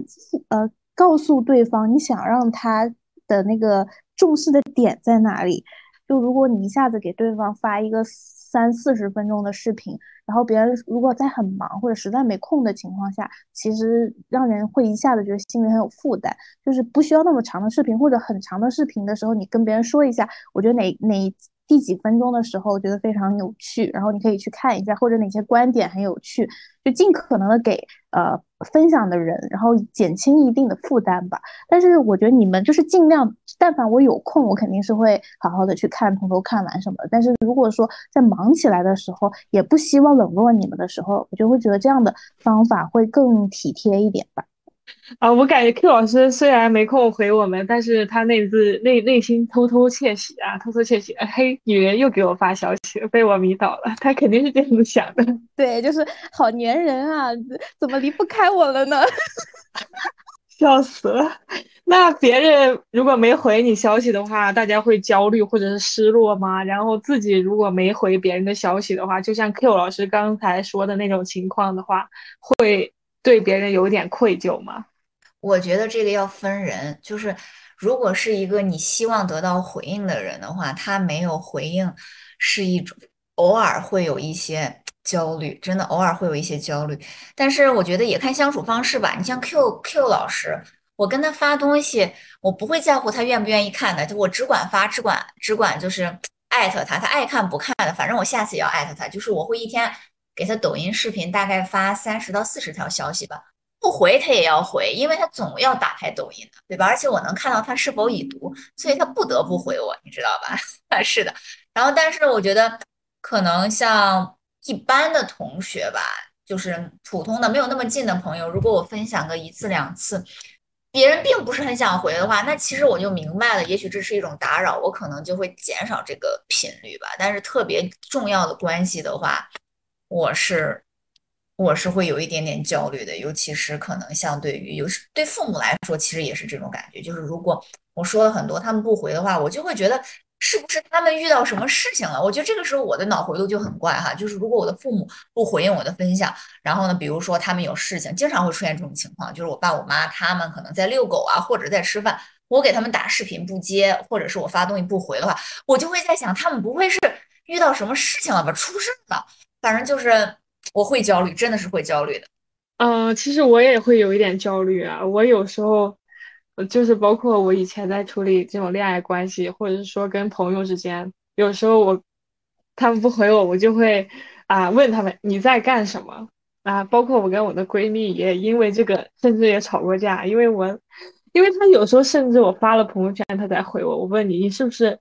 呃告诉对方你想让他的那个重视的点在哪里。就如果你一下子给对方发一个三四十分钟的视频。然后别人如果在很忙或者实在没空的情况下，其实让人会一下子觉得心里很有负担。就是不需要那么长的视频或者很长的视频的时候，你跟别人说一下，我觉得哪哪第几分钟的时候觉得非常有趣，然后你可以去看一下，或者哪些观点很有趣，就尽可能的给呃分享的人，然后减轻一定的负担吧。但是我觉得你们就是尽量。但凡我有空，我肯定是会好好的去看，从头看完什么的。但是如果说在忙起来的时候，也不希望冷落你们的时候，我就会觉得这样的方法会更体贴一点吧。
啊，我感觉 Q 老师虽然没空回我们，但是他内自内内心偷偷窃喜啊，偷偷窃喜。嘿，女人又给我发消息，被我迷倒了。他肯定是这样子想的。
对，就是好粘人啊，怎么离不开我了呢？
笑死了！那别人如果没回你消息的话，大家会焦虑或者是失落吗？然后自己如果没回别人的消息的话，就像 Q 老师刚才说的那种情况的话，会对别人有点愧疚吗？
我觉得这个要分人，就是如果是一个你希望得到回应的人的话，他没有回应是一种偶尔会有一些。焦虑真的偶尔会有一些焦虑，但是我觉得也看相处方式吧。你像 Q Q 老师，我跟他发东西，我不会在乎他愿不愿意看的，就我只管发，只管只管就是艾特他，他爱看不看的，反正我下次也要艾特他。就是我会一天给他抖音视频大概发三十到四十条消息吧，不回他也要回，因为他总要打开抖音的，对吧？而且我能看到他是否已读，所以他不得不回我，你知道吧？啊 是的。然后，但是我觉得可能像一般的同学吧，就是普通的没有那么近的朋友，如果我分享个一次两次，别人并不是很想回的话，那其实我就明白了，也许这是一种打扰，我可能就会减少这个频率吧。但是特别重要的关系的话，我是。我是会有一点点焦虑的，尤其是可能相对于有时对父母来说，其实也是这种感觉。就是如果我说了很多，他们不回的话，我就会觉得是不是他们遇到什么事情了？我觉得这个时候我的脑回路就很怪哈。就是如果我的父母不回应我的分享，然后呢，比如说他们有事情，经常会出现这种情况，就是我爸我妈他们可能在遛狗啊，或者在吃饭，我给他们打视频不接，或者是我发东西不回的话，我就会在想，他们不会是遇到什么事情了吧？出事了？反正就是。我会焦虑，真的是会焦虑的。
嗯，其实我也会有一点焦虑啊。我有时候，就是包括我以前在处理这种恋爱关系，或者是说跟朋友之间，有时候我他们不回我，我就会啊问他们你在干什么啊。包括我跟我的闺蜜也因为这个，甚至也吵过架，因为我因为他有时候甚至我发了朋友圈，他才回我。我问你，你是不是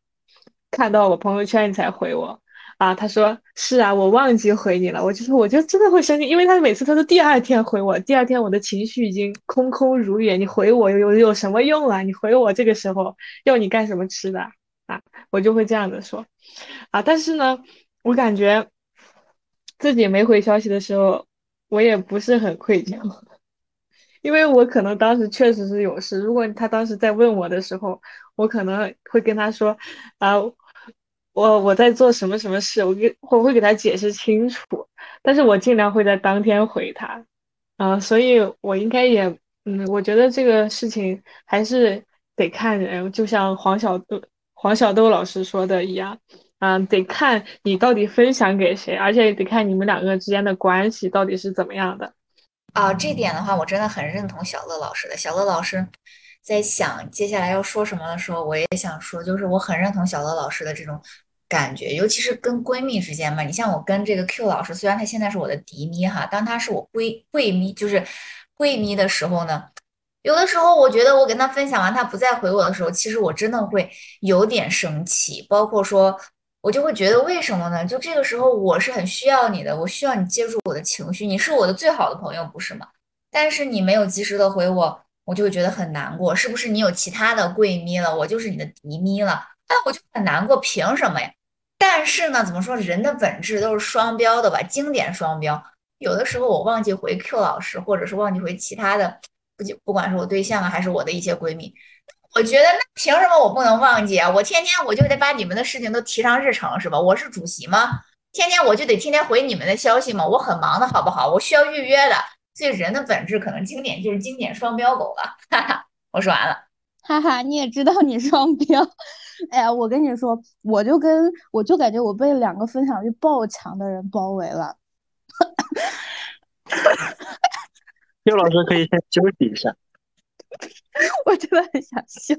看到我朋友圈你才回我？啊，他说是啊，我忘记回你了。我就说，我就真的会生气，因为他每次他都第二天回我，第二天我的情绪已经空空如也。你回我有有有什么用啊？你回我这个时候要你干什么吃的啊？我就会这样子说啊。但是呢，我感觉自己没回消息的时候，我也不是很愧疚，因为我可能当时确实是有事。如果他当时在问我的时候，我可能会跟他说啊。我我在做什么什么事，我给我会给他解释清楚，但是我尽量会在当天回他，啊，所以我应该也，嗯，我觉得这个事情还是得看人，就像黄小豆黄小豆老师说的一样，嗯，得看你到底分享给谁，而且得看你们两个之间的关系到底是怎么样的。
啊，这点的话，我真的很认同小乐老师的。小乐老师在想接下来要说什么的时候，我也想说，就是我很认同小乐老师的这种。感觉，尤其是跟闺蜜之间嘛，你像我跟这个 Q 老师，虽然她现在是我的嫡咪哈，当她是我闺闺蜜，就是闺蜜的时候呢，有的时候我觉得我跟她分享完，她不再回我的时候，其实我真的会有点生气，包括说，我就会觉得为什么呢？就这个时候我是很需要你的，我需要你接住我的情绪，你是我的最好的朋友，不是吗？但是你没有及时的回我，我就会觉得很难过，是不是你有其他的闺蜜了？我就是你的嫡咪了？哎，我就很难过，凭什么呀？但是呢，怎么说，人的本质都是双标的吧？经典双标。有的时候我忘记回 Q 老师，或者是忘记回其他的，不就不管是我对象啊，还是我的一些闺蜜，我觉得那凭什么我不能忘记啊？我天天我就得把你们的事情都提上日程，是吧？我是主席吗？天天我就得天天回你们的消息吗？我很忙的好不好？我需要预约的。所以人的本质可能经典就是经典双标狗吧。哈哈，我说完了。
哈哈，你也知道你双标。哎呀，我跟你说，我就跟我就感觉我被两个分享欲爆强的人包围了。
叶老师可以先休息一下。
我真的很想笑。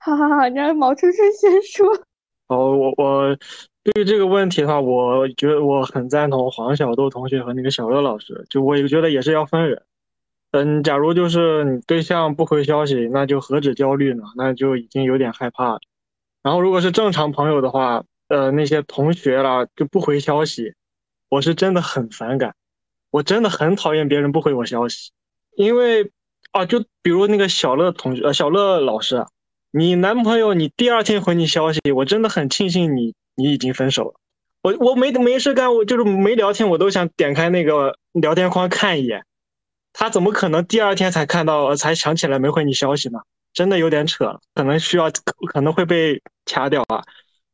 好好好，你让毛春春先说。
哦，我我对于这个问题的话，我觉得我很赞同黄小豆同学和那个小乐老师，就我也觉得也是要分人。嗯，假如就是你对象不回消息，那就何止焦虑呢？那就已经有点害怕了。然后如果是正常朋友的话，呃，那些同学啦就不回消息，我是真的很反感，我真的很讨厌别人不回我消息。因为啊，就比如那个小乐同学，呃，小乐老师，你男朋友你第二天回你消息，我真的很庆幸你你已经分手了。我我没没事干，我就是没聊天，我都想点开那个聊天框看一眼。他怎么可能第二天才看到才想起来没回你消息呢？真的有点扯，可能需要可能会被掐掉啊。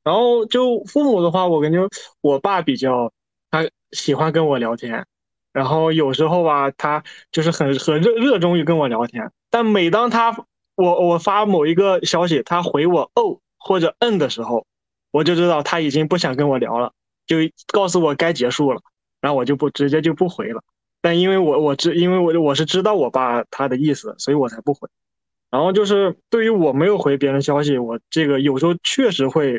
然后就父母的话，我感觉我爸比较他喜欢跟我聊天，然后有时候吧，他就是很很热热衷于跟我聊天。但每当他我我发某一个消息，他回我哦或者嗯的时候，我就知道他已经不想跟我聊了，就告诉我该结束了，然后我就不直接就不回了。但因为我我知，因为我我是知道我爸他的意思，所以我才不回。然后就是对于我没有回别人消息，我这个有时候确实会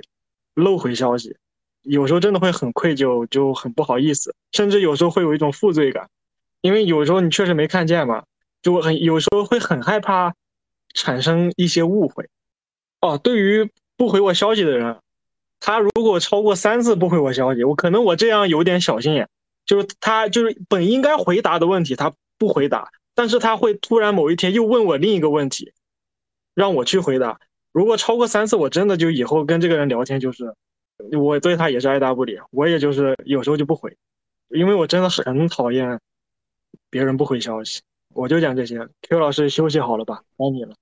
漏回消息，有时候真的会很愧疚，就很不好意思，甚至有时候会有一种负罪感。因为有时候你确实没看见嘛，就很有时候会很害怕产生一些误会。哦，对于不回我消息的人，他如果超过三次不回我消息，我可能我这样有点小心眼，就是他就是本应该回答的问题他不回答，但是他会突然某一天又问我另一个问题，让我去回答。如果超过三次，我真的就以后跟这个人聊天就是，我对他也是爱答不理，我也就是有时候就不回，因为我真的很讨厌别人不回消息。我就讲这些，Q 老师休息好了吧，该你了。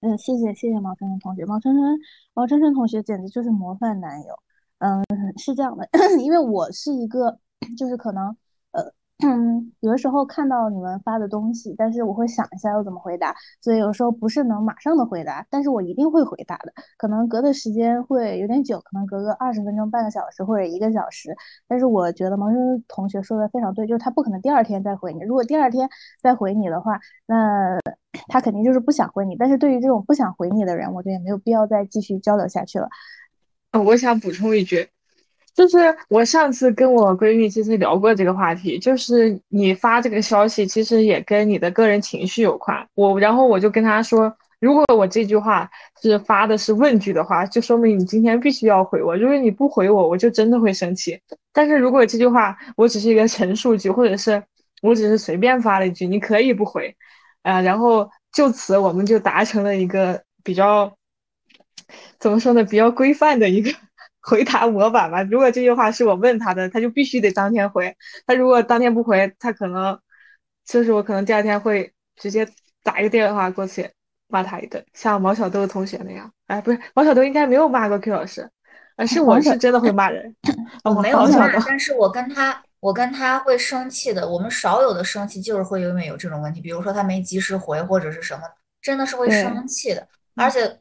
嗯，谢谢谢谢毛晨晨同学，毛晨晨毛晨晨同学简直就是模范男友。嗯，是这样的，因为我是一个，就是可能。嗯，有的时候看到你们发的东西，但是我会想一下要怎么回答，所以有时候不是能马上的回答，但是我一定会回答的，可能隔的时间会有点久，可能隔个二十分钟、半个小时或者一个小时。但是我觉得毛生同学说的非常对，就是他不可能第二天再回你，如果第二天再回你的话，那 他肯定就是不想回你。但是对于这种不想回你的人，我觉得也没有必要再继续交流下去了。
我想补充一句。就是我上次跟我闺蜜其实聊过这个话题，就是你发这个消息其实也跟你的个人情绪有关。我然后我就跟她说，如果我这句话是发的是问句的话，就说明你今天必须要回我。如果你不回我，我就真的会生气。但是如果这句话我只是一个陈述句，或者是我只是随便发了一句，你可以不回，啊，然后就此我们就达成了一个比较怎么说呢，比较规范的一个。回答模板吧。如果这句话是我问他的，他就必须得当天回。他如果当天不回，他可能就是我可能第二天会直接打一个电话过去骂他一顿，像毛小豆同学那样。哎，不是毛小豆应该没有骂过 Q 老师，而是我是真的会骂人。
我没有骂，但是我跟他我跟他会生气的。我们少有的生气就是会因为有这种问题，比如说他没及时回或者是什么，真的是会生气的，而且。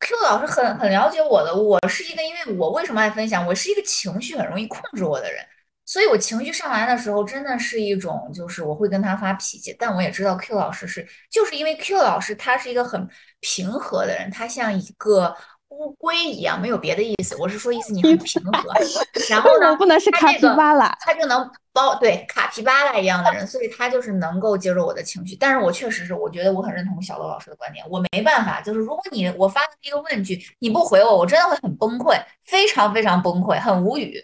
Q 老师很很了解我的，我是一个，因为我为什么爱分享？我是一个情绪很容易控制我的人，所以我情绪上来的时候，真的是一种，就是我会跟他发脾气。但我也知道 Q 老师是，就是因为 Q 老师他是一个很平和的人，他像一个。乌龟一样，没有别的意思。我是说，意思你很平和。然后呢，
不能是卡皮巴拉，
他就能包对卡皮巴拉一样的人，所以他就是能够接受我的情绪。但是我确实是，我觉得我很认同小罗老师的观点。我没办法，就是如果你我发的一个问句你不回我，我真的会很崩溃，非常非常崩溃，很无语。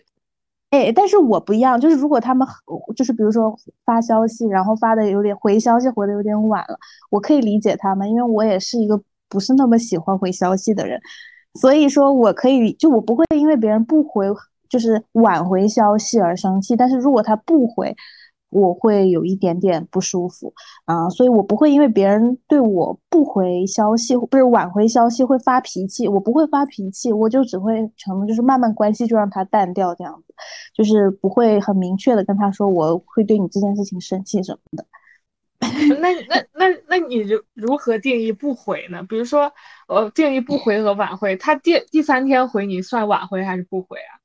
哎，但是我不一样，就是如果他们就是比如说发消息，然后发的有点回消息回的有点晚了，我可以理解他们，因为我也是一个不是那么喜欢回消息的人。所以说，我可以就我不会因为别人不回，就是晚回消息而生气。但是如果他不回，我会有一点点不舒服啊。所以我不会因为别人对我不回消息，不是晚回消息会发脾气。我不会发脾气，我就只会成就是慢慢关系就让他淡掉这样子，就是不会很明确的跟他说我会对你这件事情生气什么的。
那那那那你如如何定义不回呢？比如说，呃，定义不回和挽回，他第第三天回你算挽回还是不回啊？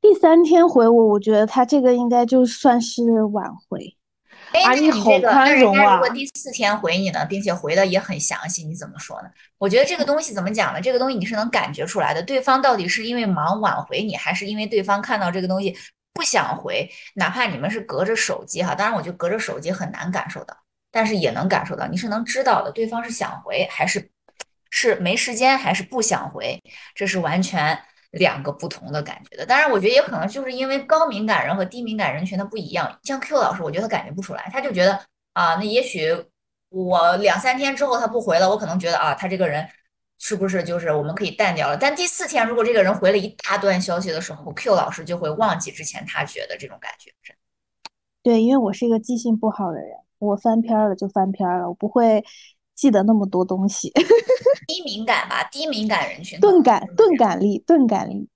第三天回我，我觉得他这个应该就算是挽回。
哎，
你
好
宽容啊！
如果第四天回你呢，并且回的也很详细，你怎么说呢？我觉得这个东西怎么讲呢？这个东西你是能感觉出来的，对方到底是因为忙挽回你，还是因为对方看到这个东西不想回？哪怕你们是隔着手机哈，当然我觉得隔着手机很难感受到。但是也能感受到，你是能知道的，对方是想回还是是没时间，还是不想回，这是完全两个不同的感觉的。当然，我觉得也可能就是因为高敏感人和低敏感人群的不一样。像 Q 老师，我觉得他感觉不出来，他就觉得啊，那也许我两三天之后他不回了，我可能觉得啊，他这个人是不是就是我们可以淡掉了？但第四天，如果这个人回了一大段消息的时候，Q 老师就会忘记之前他觉得这种感觉。
对，因为我是一个记性不好的人。我翻篇了就翻篇了，我不会记得那么多东西。
低敏感吧，低敏感人群。
钝感，钝感力，钝感力。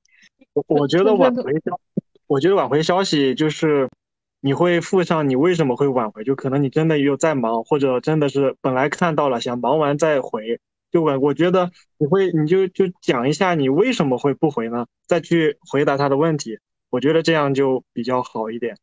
我我觉得挽回消，我觉得挽回消息就是你会附上你为什么会挽回，就可能你真的有在忙，或者真的是本来看到了想忙完再回，就我我觉得你会你就就讲一下你为什么会不回呢？再去回答他的问题，我觉得这样就比较好一点。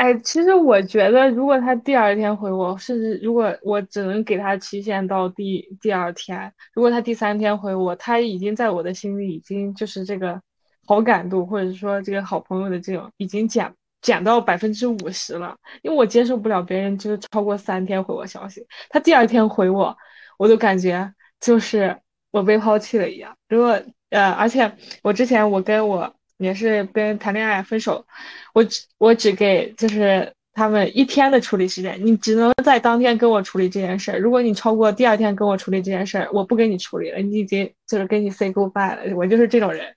哎，其实我觉得，如果他第二天回我，甚至如果我只能给他期限到第第二天，如果他第三天回我，他已经在我的心里已经就是这个好感度，或者说这个好朋友的这种已经减减到百分之五十了，因为我接受不了别人就是超过三天回我消息，他第二天回我，我都感觉就是我被抛弃了一样。如果呃，而且我之前我跟我也是跟谈恋爱分手，我只我只给就是他们一天的处理时间，你只能在当天跟我处理这件事儿。如果你超过第二天跟我处理这件事儿，我不跟你处理了，你已经就是跟你 say goodbye 了。我就是这种人。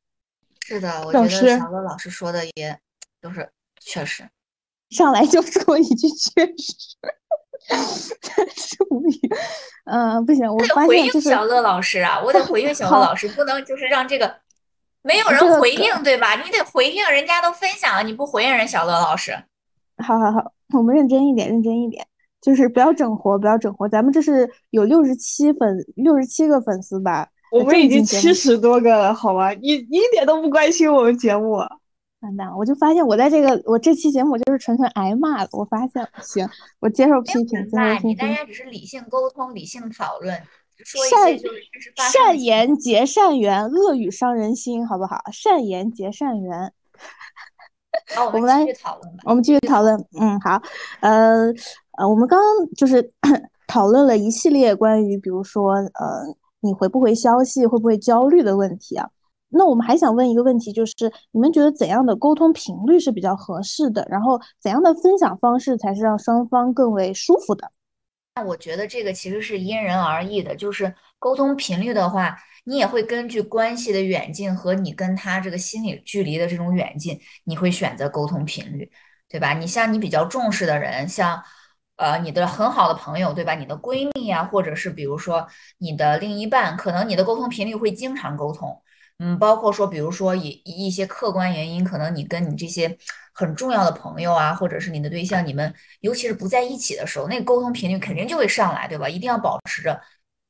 是的，我觉得小乐老师说的也都是。确实，
上来就说一句“确实”，真是无语。嗯，不行，我得
回应小乐老师啊！我得回应小乐老师，不能就是让这个没有人回应，对吧？你得回应，人家都分享了，你不回应人，小乐老师。
好好好，我们认真一点，认真一点，就是不要整活，不要整活。咱们这是有六十七粉，六十七个粉丝吧？
我们已经七十多个了，好吗？你一点都不关心我们节目。
完蛋，我就发现我在这个我这期节目就是纯纯挨骂了。我发现行，我接受批评，接受批评。
大家只是理性沟通、理性讨论，说
善善言结善缘，恶语伤人心，好不好？善言结善缘。
好，我们继续讨论吧。
我们继续讨论。嗯，好。呃呃，我们刚刚就是 讨论了一系列关于，比如说，呃，你回不回消息，会不会焦虑的问题啊。那我们还想问一个问题，就是你们觉得怎样的沟通频率是比较合适的？然后怎样的分享方式才是让双方更为舒服的？
那我觉得这个其实是因人而异的。就是沟通频率的话，你也会根据关系的远近和你跟他这个心理距离的这种远近，你会选择沟通频率，对吧？你像你比较重视的人，像呃你的很好的朋友，对吧？你的闺蜜啊，或者是比如说你的另一半，可能你的沟通频率会经常沟通。嗯，包括说，比如说以一些客观原因，可能你跟你这些很重要的朋友啊，或者是你的对象，你们尤其是不在一起的时候，那个沟通频率肯定就会上来，对吧？一定要保持着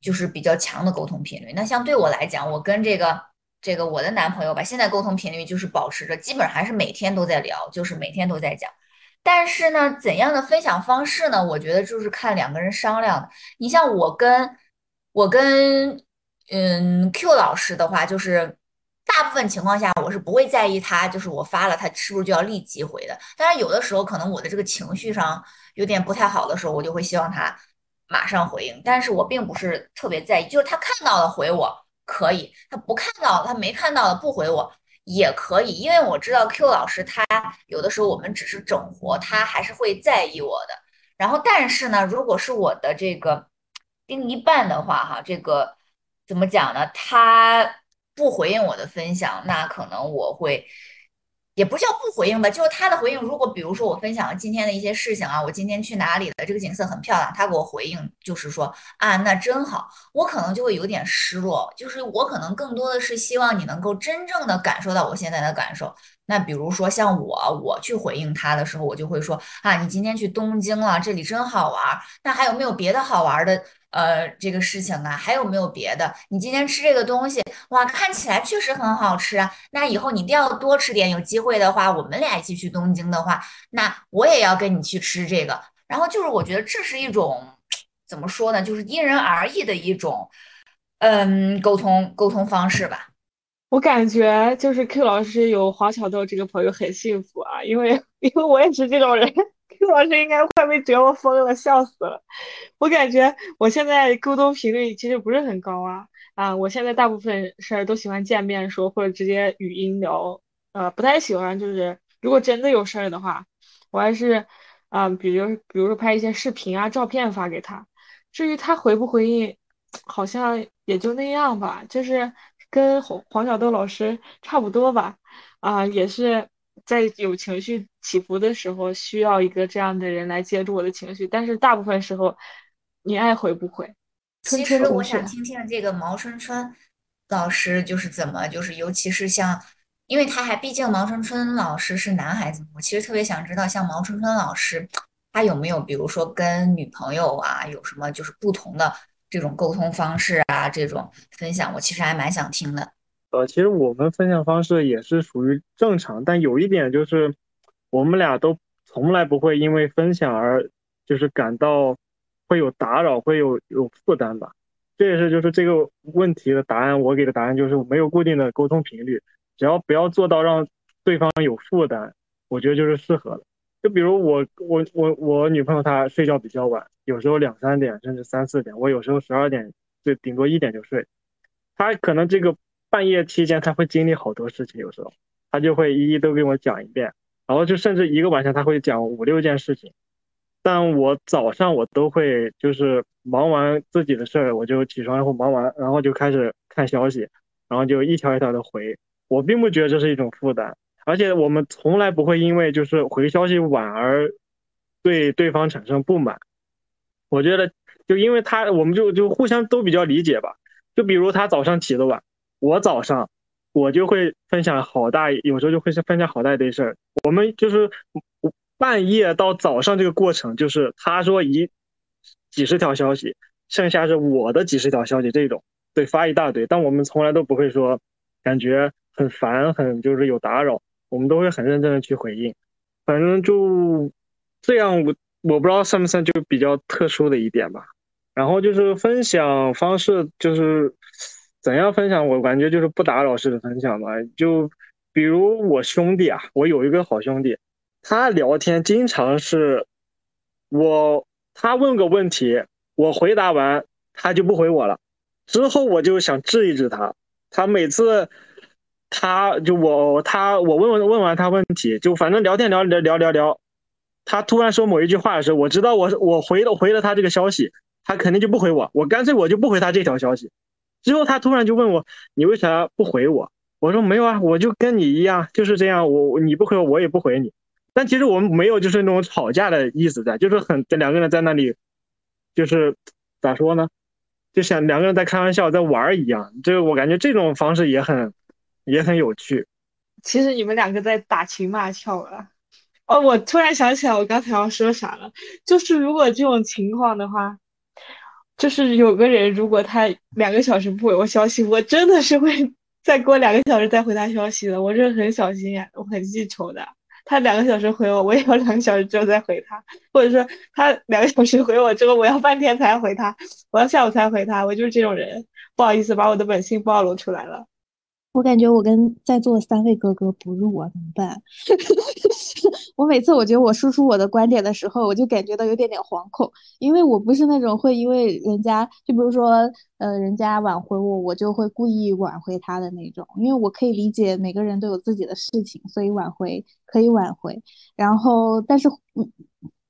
就是比较强的沟通频率。那像对我来讲，我跟这个这个我的男朋友吧，现在沟通频率就是保持着，基本还是每天都在聊，就是每天都在讲。但是呢，怎样的分享方式呢？我觉得就是看两个人商量的。你像我跟我跟。嗯，Q 老师的话，就是大部分情况下我是不会在意他，就是我发了他是不是就要立即回的。当然，有的时候可能我的这个情绪上有点不太好的时候，我就会希望他马上回应。但是我并不是特别在意，就是他看到了回我可以，他不看到他没看到的不回我也可以，因为我知道 Q 老师他有的时候我们只是整活，他还是会在意我的。然后，但是呢，如果是我的这个另一半的话，哈，这个。怎么讲呢？他不回应我的分享，那可能我会，也不叫不回应吧，就是他的回应。如果比如说我分享了今天的一些事情啊，我今天去哪里了，这个景色很漂亮，他给我回应就是说啊，那真好，我可能就会有点失落，就是我可能更多的是希望你能够真正的感受到我现在的感受。那比如说像我，我去回应他的时候，我就会说啊，你今天去东京了，这里真好玩。那还有没有别的好玩的呃这个事情啊？还有没有别的？你今天吃这个东西，哇，看起来确实很好吃啊。那以后你一定要多吃点，有机会的话，我们俩一起去东京的话，那我也要跟你去吃这个。然后就是我觉得这是一种怎么说呢？就是因人而异的一种嗯沟通沟通方式吧。
我感觉就是 Q 老师有黄小豆这个朋友很幸福啊，因为因为我也是这种人，Q 老师应该快被折磨疯了，笑死了。我感觉我现在沟通频率其实不是很高啊啊！我现在大部分事儿都喜欢见面说，或者直接语音聊，呃，不太喜欢就是如果真的有事儿的话，我还是啊，比如比如说拍一些视频啊、照片发给他。至于他回不回应，好像也就那样吧，就是。跟黄黄小豆老师差不多吧，啊，也是在有情绪起伏的时候，需要一个这样的人来接住我的情绪。但是大部分时候，你爱回不回？
其实我想听听这个毛春春老师就是怎么，就是尤其是像，因为他还毕竟毛春春老师是男孩子，我其实特别想知道，像毛春春老师，他有没有比如说跟女朋友啊有什么就是不同的？这种沟通方式啊，这种分享，我其实还蛮想听的。
呃，其实我们分享方式也是属于正常，但有一点就是，我们俩都从来不会因为分享而就是感到会有打扰，会有有负担吧。这也是就是这个问题的答案。我给的答案就是没有固定的沟通频率，只要不要做到让对方有负担，我觉得就是适合的。就比如我我我我女朋友她睡觉比较晚，有时候两三点甚至三四点，我有时候十二点就顶多一点就睡。他可能这个半夜期间他会经历好多事情，有时候他就会一一都给我讲一遍，然后就甚至一个晚上他会讲五六件事情。但我早上我都会就是忙完自己的事儿，我就起床然后忙完，然后就开始看消息，然后就一条一条的回。我并不觉得这是一种负担，而且我们从来不会因为就是回消息晚而对对方产生不满。我觉得就因为他，我们就就互相都比较理解吧。就比如他早上起的晚，我早上我就会分享好大，有时候就会是分享好大一堆事儿。我们就是半夜到早上这个过程，就是他说一几十条消息，剩下是我的几十条消息，这种对发一大堆，但我们从来都不会说感觉很烦，很就是有打扰，我们都会很认真的去回应。反正就这样，我我不知道算不算就比较特殊的一点吧。然后就是分享方式，就是怎样分享，我感觉就是不打扰式的分享吧。就比如我兄弟啊，我有一个好兄弟。他聊天经常是，我他问个问题，我回答完他就不回我了，之后我就想治一治他。他每次，他就我他我问问问完他问题，就反正聊天聊聊聊聊聊，他突然说某一句话的时候，我知道我我回了回了他这个消息，他肯定就不回我，我干脆我就不回他这条消息。之后他突然就问我，你为啥不回我？我说没有啊，我就跟你一样，就是这样，我你不回我，我也不回你。但其实我们没有就是那种吵架的意思在，就是很两个人在那里，就是咋说呢，就像两个人在开玩笑在玩一样。就我感觉这种方式也很也很有趣。
其实你们两个在打情骂俏啊。哦，我突然想起来我刚才要说啥了，就是如果这种情况的话，就是有个人如果他两个小时不回我消息，我真的是会再过两个小时再回他消息的。我是很小心眼，我很记仇的。他两个小时回我，我也要两个小时之后再回他，或者说他两个小时回我之后，我要半天才回他，我要下午才回他，我就是这种人。不好意思，把我的本性暴露出来了。
我感觉我跟在座三位哥哥不入啊，怎么办？我每次我觉得我输出我的观点的时候，我就感觉到有点点惶恐，因为我不是那种会因为人家，就比如说，呃，人家挽回我，我就会故意挽回他的那种，因为我可以理解每个人都有自己的事情，所以挽回可以挽回。然后，但是，嗯，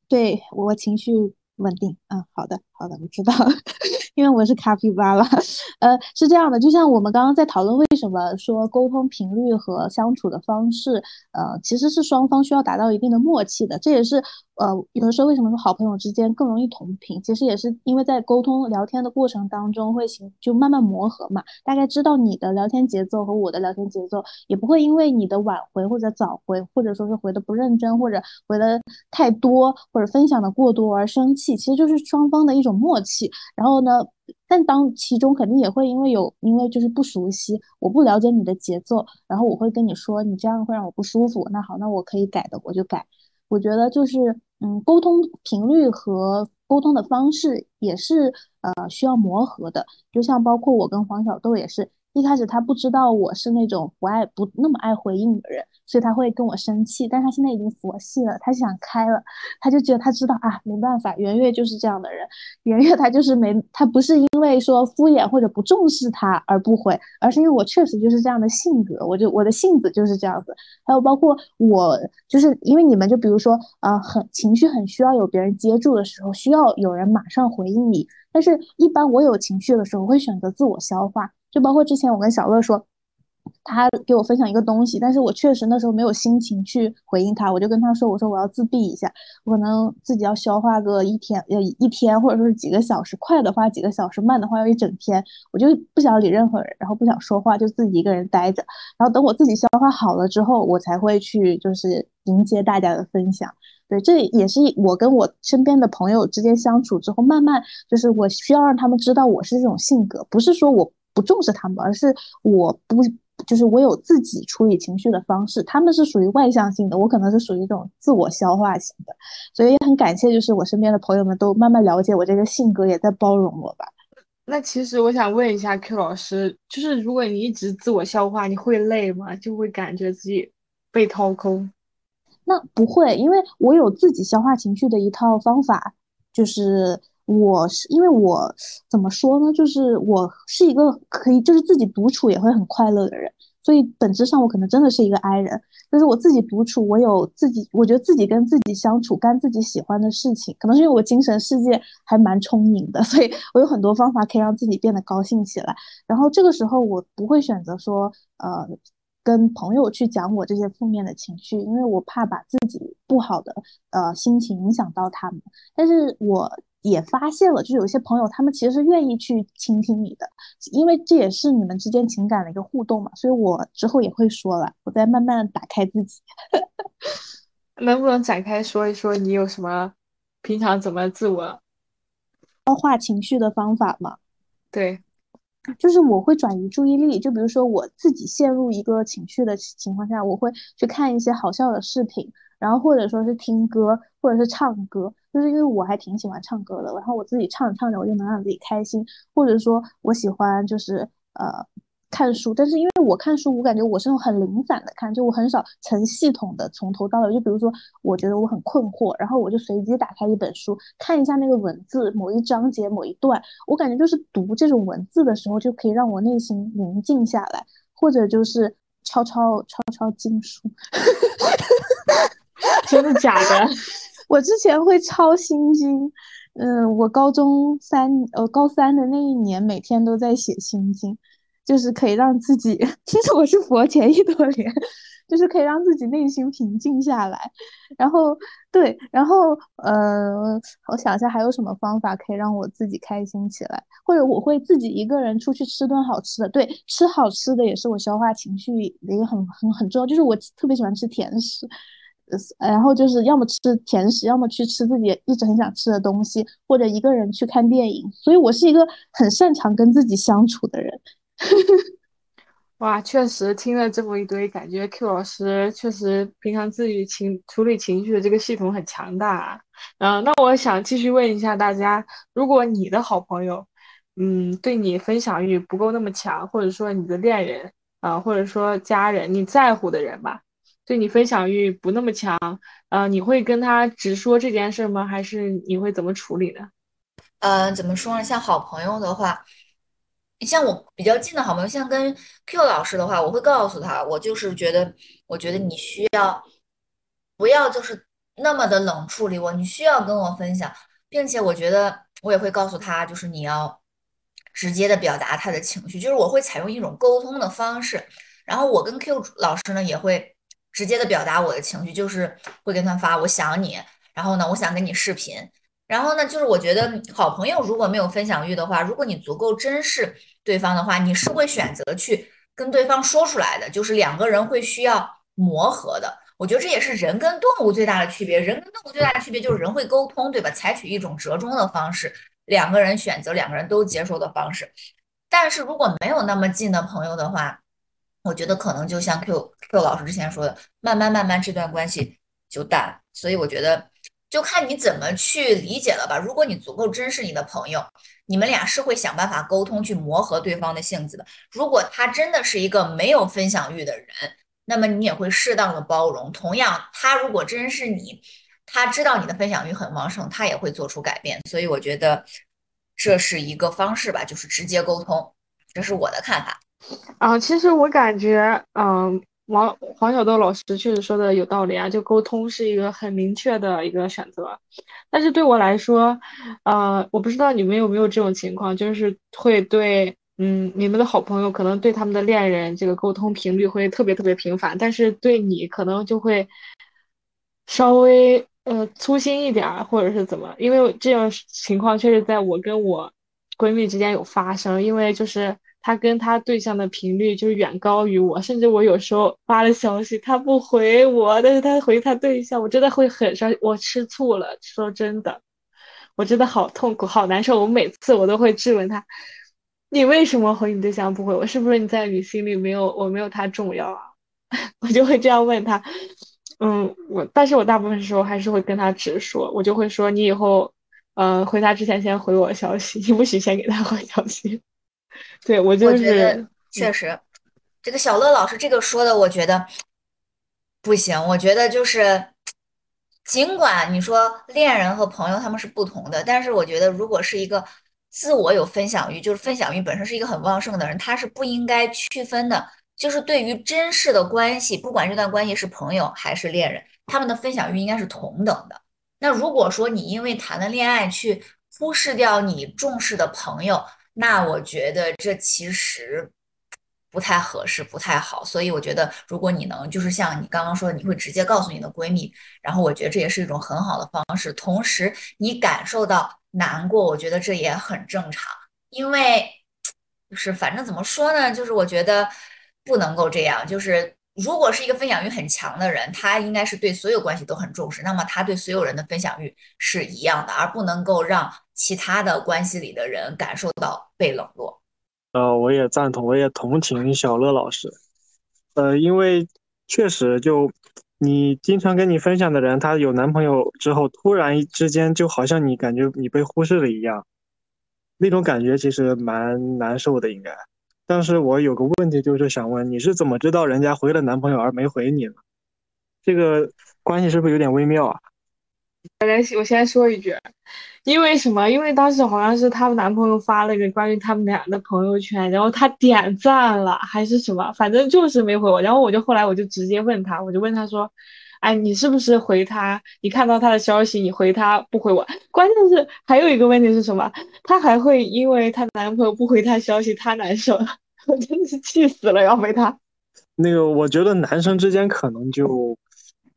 对我情绪稳定，嗯，好的，好的，我知道。因为我是卡皮巴拉，呃，是这样的，就像我们刚刚在讨论为什么说沟通频率和相处的方式，呃，其实是双方需要达到一定的默契的。这也是呃，有的时候为什么说好朋友之间更容易同频，其实也是因为在沟通聊天的过程当中会行就慢慢磨合嘛，大概知道你的聊天节奏和我的聊天节奏，也不会因为你的晚回或者早回，或者说是回的不认真或者回的太多或者分享的过多而生气，其实就是双方的一种默契。然后呢？但当其中肯定也会因为有，因为就是不熟悉，我不了解你的节奏，然后我会跟你说，你这样会让我不舒服。那好，那我可以改的，我就改。我觉得就是，嗯，沟通频率和沟通的方式也是呃需要磨合的。就像包括我跟黄小豆也是，一开始他不知道我是那种不爱不那么爱回应的人。所以他会跟我生气，但他现在已经佛系了，他想开了，他就觉得他知道啊，没办法，圆月就是这样的人，圆月他就是没，他不是因为说敷衍或者不重视他而不回，而是因为我确实就是这样的性格，我就我的性子就是这样子。还有包括我，就是因为你们就比如说啊，很情绪很需要有别人接住的时候，需要有人马上回应你，但是一般我有情绪的时候我会选择自我消化，就包括之前我跟小乐说。他给我分享一个东西，但是我确实那时候没有心情去回应他，我就跟他说：“我说我要自闭一下，我可能自己要消化个一天，要一天或者说是几个小时，快的话几个小时，慢的话要一整天。我就不想理任何人，然后不想说话，就自己一个人待着。然后等我自己消化好了之后，我才会去就是迎接大家的分享。对，这也是我跟我身边的朋友之间相处之后，慢慢就是我需要让他们知道我是这种性格，不是说我不重视他们，而是我不。”就是我有自己处理情绪的方式，他们是属于外向性的，我可能是属于一种自我消化型的，所以也很感谢，就是我身边的朋友们都慢慢了解我这个性格，也在包容我吧。
那其实我想问一下 Q 老师，就是如果你一直自我消化，你会累吗？就会感觉自己被掏空？
那不会，因为我有自己消化情绪的一套方法，就是我是因为我怎么说呢，就是我是一个可以就是自己独处也会很快乐的人，所以本质上我可能真的是一个 I 人，就是我自己独处，我有自己，我觉得自己跟自己相处，干自己喜欢的事情，可能是因为我精神世界还蛮充盈的，所以我有很多方法可以让自己变得高兴起来，然后这个时候我不会选择说呃。跟朋友去讲我这些负面的情绪，因为我怕把自己不好的呃心情影响到他们。但是我也发现了，就是有些朋友他们其实是愿意去倾听你的，因为这也是你们之间情感的一个互动嘛。所以我之后也会说了，我在慢慢打开自己。
能不能展开说一说你有什么平常怎么自我
消化情绪的方法吗？
对。
就是我会转移注意力，就比如说我自己陷入一个情绪的情况下，我会去看一些好笑的视频，然后或者说是听歌，或者是唱歌，就是因为我还挺喜欢唱歌的，然后我自己唱着唱着，我就能让自己开心，或者说我喜欢就是呃。看书，但是因为我看书，我感觉我是那种很零散的看，就我很少成系统的从头到尾。就比如说，我觉得我很困惑，然后我就随机打开一本书，看一下那个文字，某一章节某一段，我感觉就是读这种文字的时候，就可以让我内心宁静下来，或者就是抄抄抄抄经书。
真的假的？
我之前会抄心经，嗯，我高中三呃高三的那一年，每天都在写心经。就是可以让自己，其实我是佛前一朵莲，就是可以让自己内心平静下来。然后，对，然后，呃，我想一下还有什么方法可以让我自己开心起来，或者我会自己一个人出去吃顿好吃的。对，吃好吃的也是我消化情绪的一个很很很重要。就是我特别喜欢吃甜食，然后就是要么吃甜食，要么去吃自己一直很想吃的东西，或者一个人去看电影。所以我是一个很擅长跟自己相处的人。
哇，确实听了这么一堆，感觉 Q 老师确实平常自己情处理情绪的这个系统很强大。啊嗯，那我想继续问一下大家，如果你的好朋友，嗯，对你分享欲不够那么强，或者说你的恋人啊，或者说家人，你在乎的人吧，对你分享欲不那么强，啊，你会跟他直说这件事吗？还是你会怎么处理呢？
嗯，怎么说呢？像好朋友的话。你像我比较近的好朋友，像跟 Q 老师的话，我会告诉他，我就是觉得，我觉得你需要不要就是那么的冷处理我，你需要跟我分享，并且我觉得我也会告诉他，就是你要直接的表达他的情绪，就是我会采用一种沟通的方式，然后我跟 Q 老师呢也会直接的表达我的情绪，就是会跟他发我想你，然后呢，我想跟你视频。然后呢，就是我觉得好朋友如果没有分享欲的话，如果你足够珍视对方的话，你是会选择去跟对方说出来的。就是两个人会需要磨合的。我觉得这也是人跟动物最大的区别。人跟动物最大的区别就是人会沟通，对吧？采取一种折中的方式，两个人选择两个人都接受的方式。但是如果没有那么近的朋友的话，我觉得可能就像 Q Q 老师之前说的，慢慢慢慢这段关系就淡。所以我觉得。就看你怎么去理解了吧。如果你足够珍视你的朋友，你们俩是会想办法沟通去磨合对方的性子的。如果他真的是一个没有分享欲的人，那么你也会适当的包容。同样，他如果真是你，他知道你的分享欲很旺盛，他也会做出改变。所以我觉得这是一个方式吧，就是直接沟通，这是我的看法。
啊，其实我感觉，嗯。王黄小豆老师确实说的有道理啊，就沟通是一个很明确的一个选择。但是对我来说，呃，我不知道你们有没有这种情况，就是会对，嗯，你们的好朋友可能对他们的恋人这个沟通频率会特别特别频繁，但是对你可能就会稍微呃粗心一点儿，或者是怎么？因为这种情况确实在我跟我闺蜜之间有发生，因为就是。他跟他对象的频率就远高于我，甚至我有时候发了消息他不回我，但是他回他对象，我真的会很伤，我吃醋了。说真的，我真的好痛苦，好难受。我每次我都会质问他，你为什么回你对象不回我？是不是你在你心里没有我没有他重要啊？我就会这样问他。嗯，我但是我大部分时候还是会跟他直说，我就会说你以后，嗯，回他之前先回我消息，你不许先给他回消息。对我就
是确实，这个小乐老师这个说的，我觉得不行。我觉得就是尽管你说恋人和朋友他们是不同的，但是我觉得如果是一个自我有分享欲，就是分享欲本身是一个很旺盛的人，他是不应该区分的。就是对于真实的关系，不管这段关系是朋友还是恋人，他们的分享欲应该是同等的。那如果说你因为谈了恋爱去忽视掉你重视的朋友，那我觉得这其实不太合适，不太好。所以我觉得，如果你能就是像你刚刚说，你会直接告诉你的闺蜜，然后我觉得这也是一种很好的方式。同时，你感受到难过，我觉得这也很正常，因为就是反正怎么说呢，就是我觉得。不能够这样，就是如果是一个分享欲很强的人，他应该是对所有关系都很重视，那么他对所有人的分享欲是一样的，而不能够让其他的关系里的人感受到被冷落。
呃，我也赞同，我也同情小乐老师。呃，因为确实就你经常跟你分享的人，他有男朋友之后，突然之间就好像你感觉你被忽视了一样，那种感觉其实蛮难受的，应该。但是我有个问题，就是想问你是怎么知道人家回了男朋友而没回你呢？这个关系是不是有点微妙啊？
我来，我先说一句，因为什么？因为当时好像是她男朋友发了一个关于他们俩的朋友圈，然后她点赞了还是什么，反正就是没回我。然后我就后来我就直接问他，我就问他说：“哎，你是不是回他？你看到他的消息，你回他不回我？关键是还有一个问题是什么？她还会因为她男朋友不回她消息，她难受。”我真的是气死了，要被他。
那个，我觉得男生之间可能就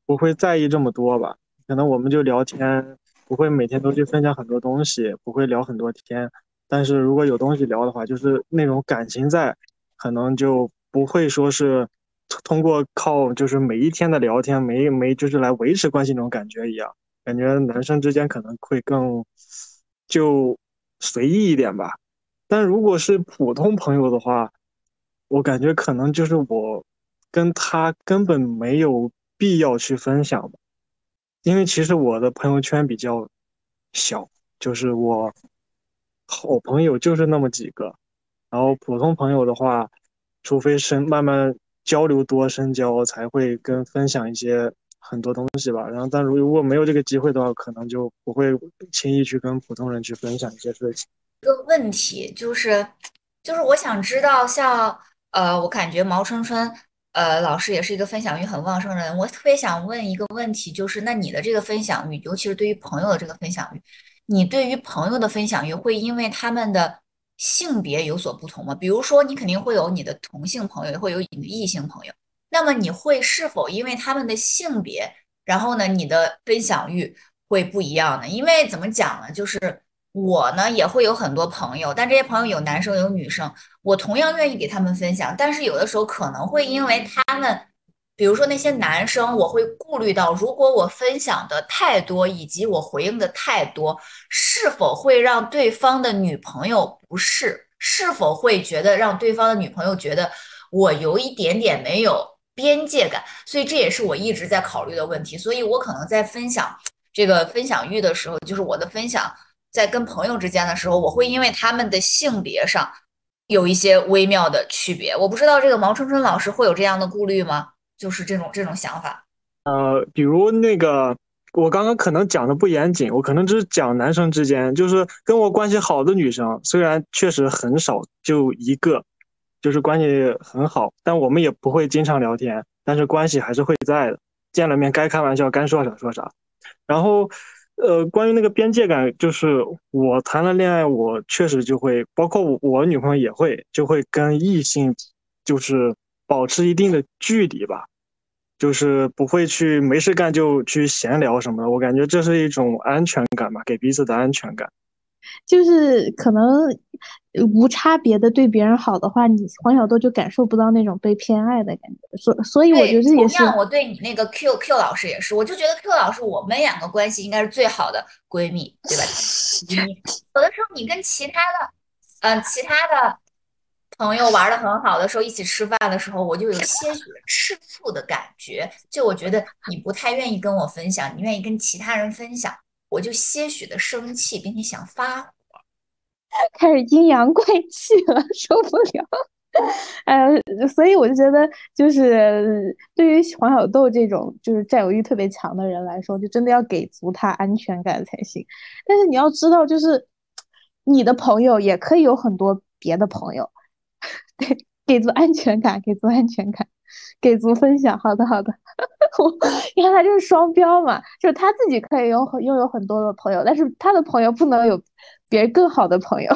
不会在意这么多吧，可能我们就聊天，不会每天都去分享很多东西，不会聊很多天。但是如果有东西聊的话，就是那种感情在，可能就不会说是通过靠就是每一天的聊天，没没就是来维持关系那种感觉一样。感觉男生之间可能会更就随意一点吧。但如果是普通朋友的话，我感觉可能就是我跟他根本没有必要去分享吧，因为其实我的朋友圈比较小，就是我好朋友就是那么几个，然后普通朋友的话，除非深慢慢交流多深交，才会跟分享一些很多东西吧。然后，但如果没有这个机会的话，可能就不会轻易去跟普通人去分享一些事情。
一个问题就是，就是我想知道像。呃，我感觉毛春春，呃，老师也是一个分享欲很旺盛的人。我特别想问一个问题，就是那你的这个分享欲，尤其是对于朋友的这个分享欲，你对于朋友的分享欲会因为他们的性别有所不同吗？比如说，你肯定会有你的同性朋友，也会有你的异性朋友。那么你会是否因为他们的性别，然后呢，你的分享欲会不一样呢？因为怎么讲呢，就是。我呢也会有很多朋友，但这些朋友有男生有女生，我同样愿意给他们分享。但是有的时候可能会因为他们，比如说那些男生，我会顾虑到，如果我分享的太多，以及我回应的太多，是否会让对方的女朋友不适？是否会觉得让对方的女朋友觉得我有一点点没有边界感？所以这也是我一直在考虑的问题。所以我可能在分享这个分享欲的时候，就是我的分享。在跟朋友之间的时候，我会因为他们的性别上有一些微妙的区别。我不知道这个毛春春老师会有这样的顾虑吗？就是这种这种想法。
呃，比如那个，我刚刚可能讲的不严谨，我可能只是讲男生之间，就是跟我关系好的女生，虽然确实很少，就一个，就是关系很好，但我们也不会经常聊天，但是关系还是会在的。见了面该开玩笑该说啥说啥，然后。呃，关于那个边界感，就是我谈了恋爱，我确实就会，包括我我女朋友也会，就会跟异性就是保持一定的距离吧，就是不会去没事干就去闲聊什么的。我感觉这是一种安全感吧，给彼此的安全感。
就是可能无差别的对别人好的话，你黄小豆就感受不到那种被偏爱的感觉。所所以我觉得也是。
同样，我对你那个 Q Q 老师也是，我就觉得 Q 老师我们两个关系应该是最好的闺蜜，对吧？有的时候你跟其他的，嗯，其他的朋友玩的很好的时候，一起吃饭的时候，我就有些许吃醋的感觉。就我觉得你不太愿意跟我分享，你愿意跟其他人分享。我就些许的生气，并且想发火，
开始阴阳怪气了，受不了。呃，所以我就觉得，就是对于黄小豆这种就是占有欲特别强的人来说，就真的要给足他安全感才行。但是你要知道，就是你的朋友也可以有很多别的朋友，对，给足安全感，给足安全感，给足分享。好的，好的，你看他就是双标嘛，就是他自己可以有拥有很多的朋友，但是他的朋友不能有别人更好的朋友，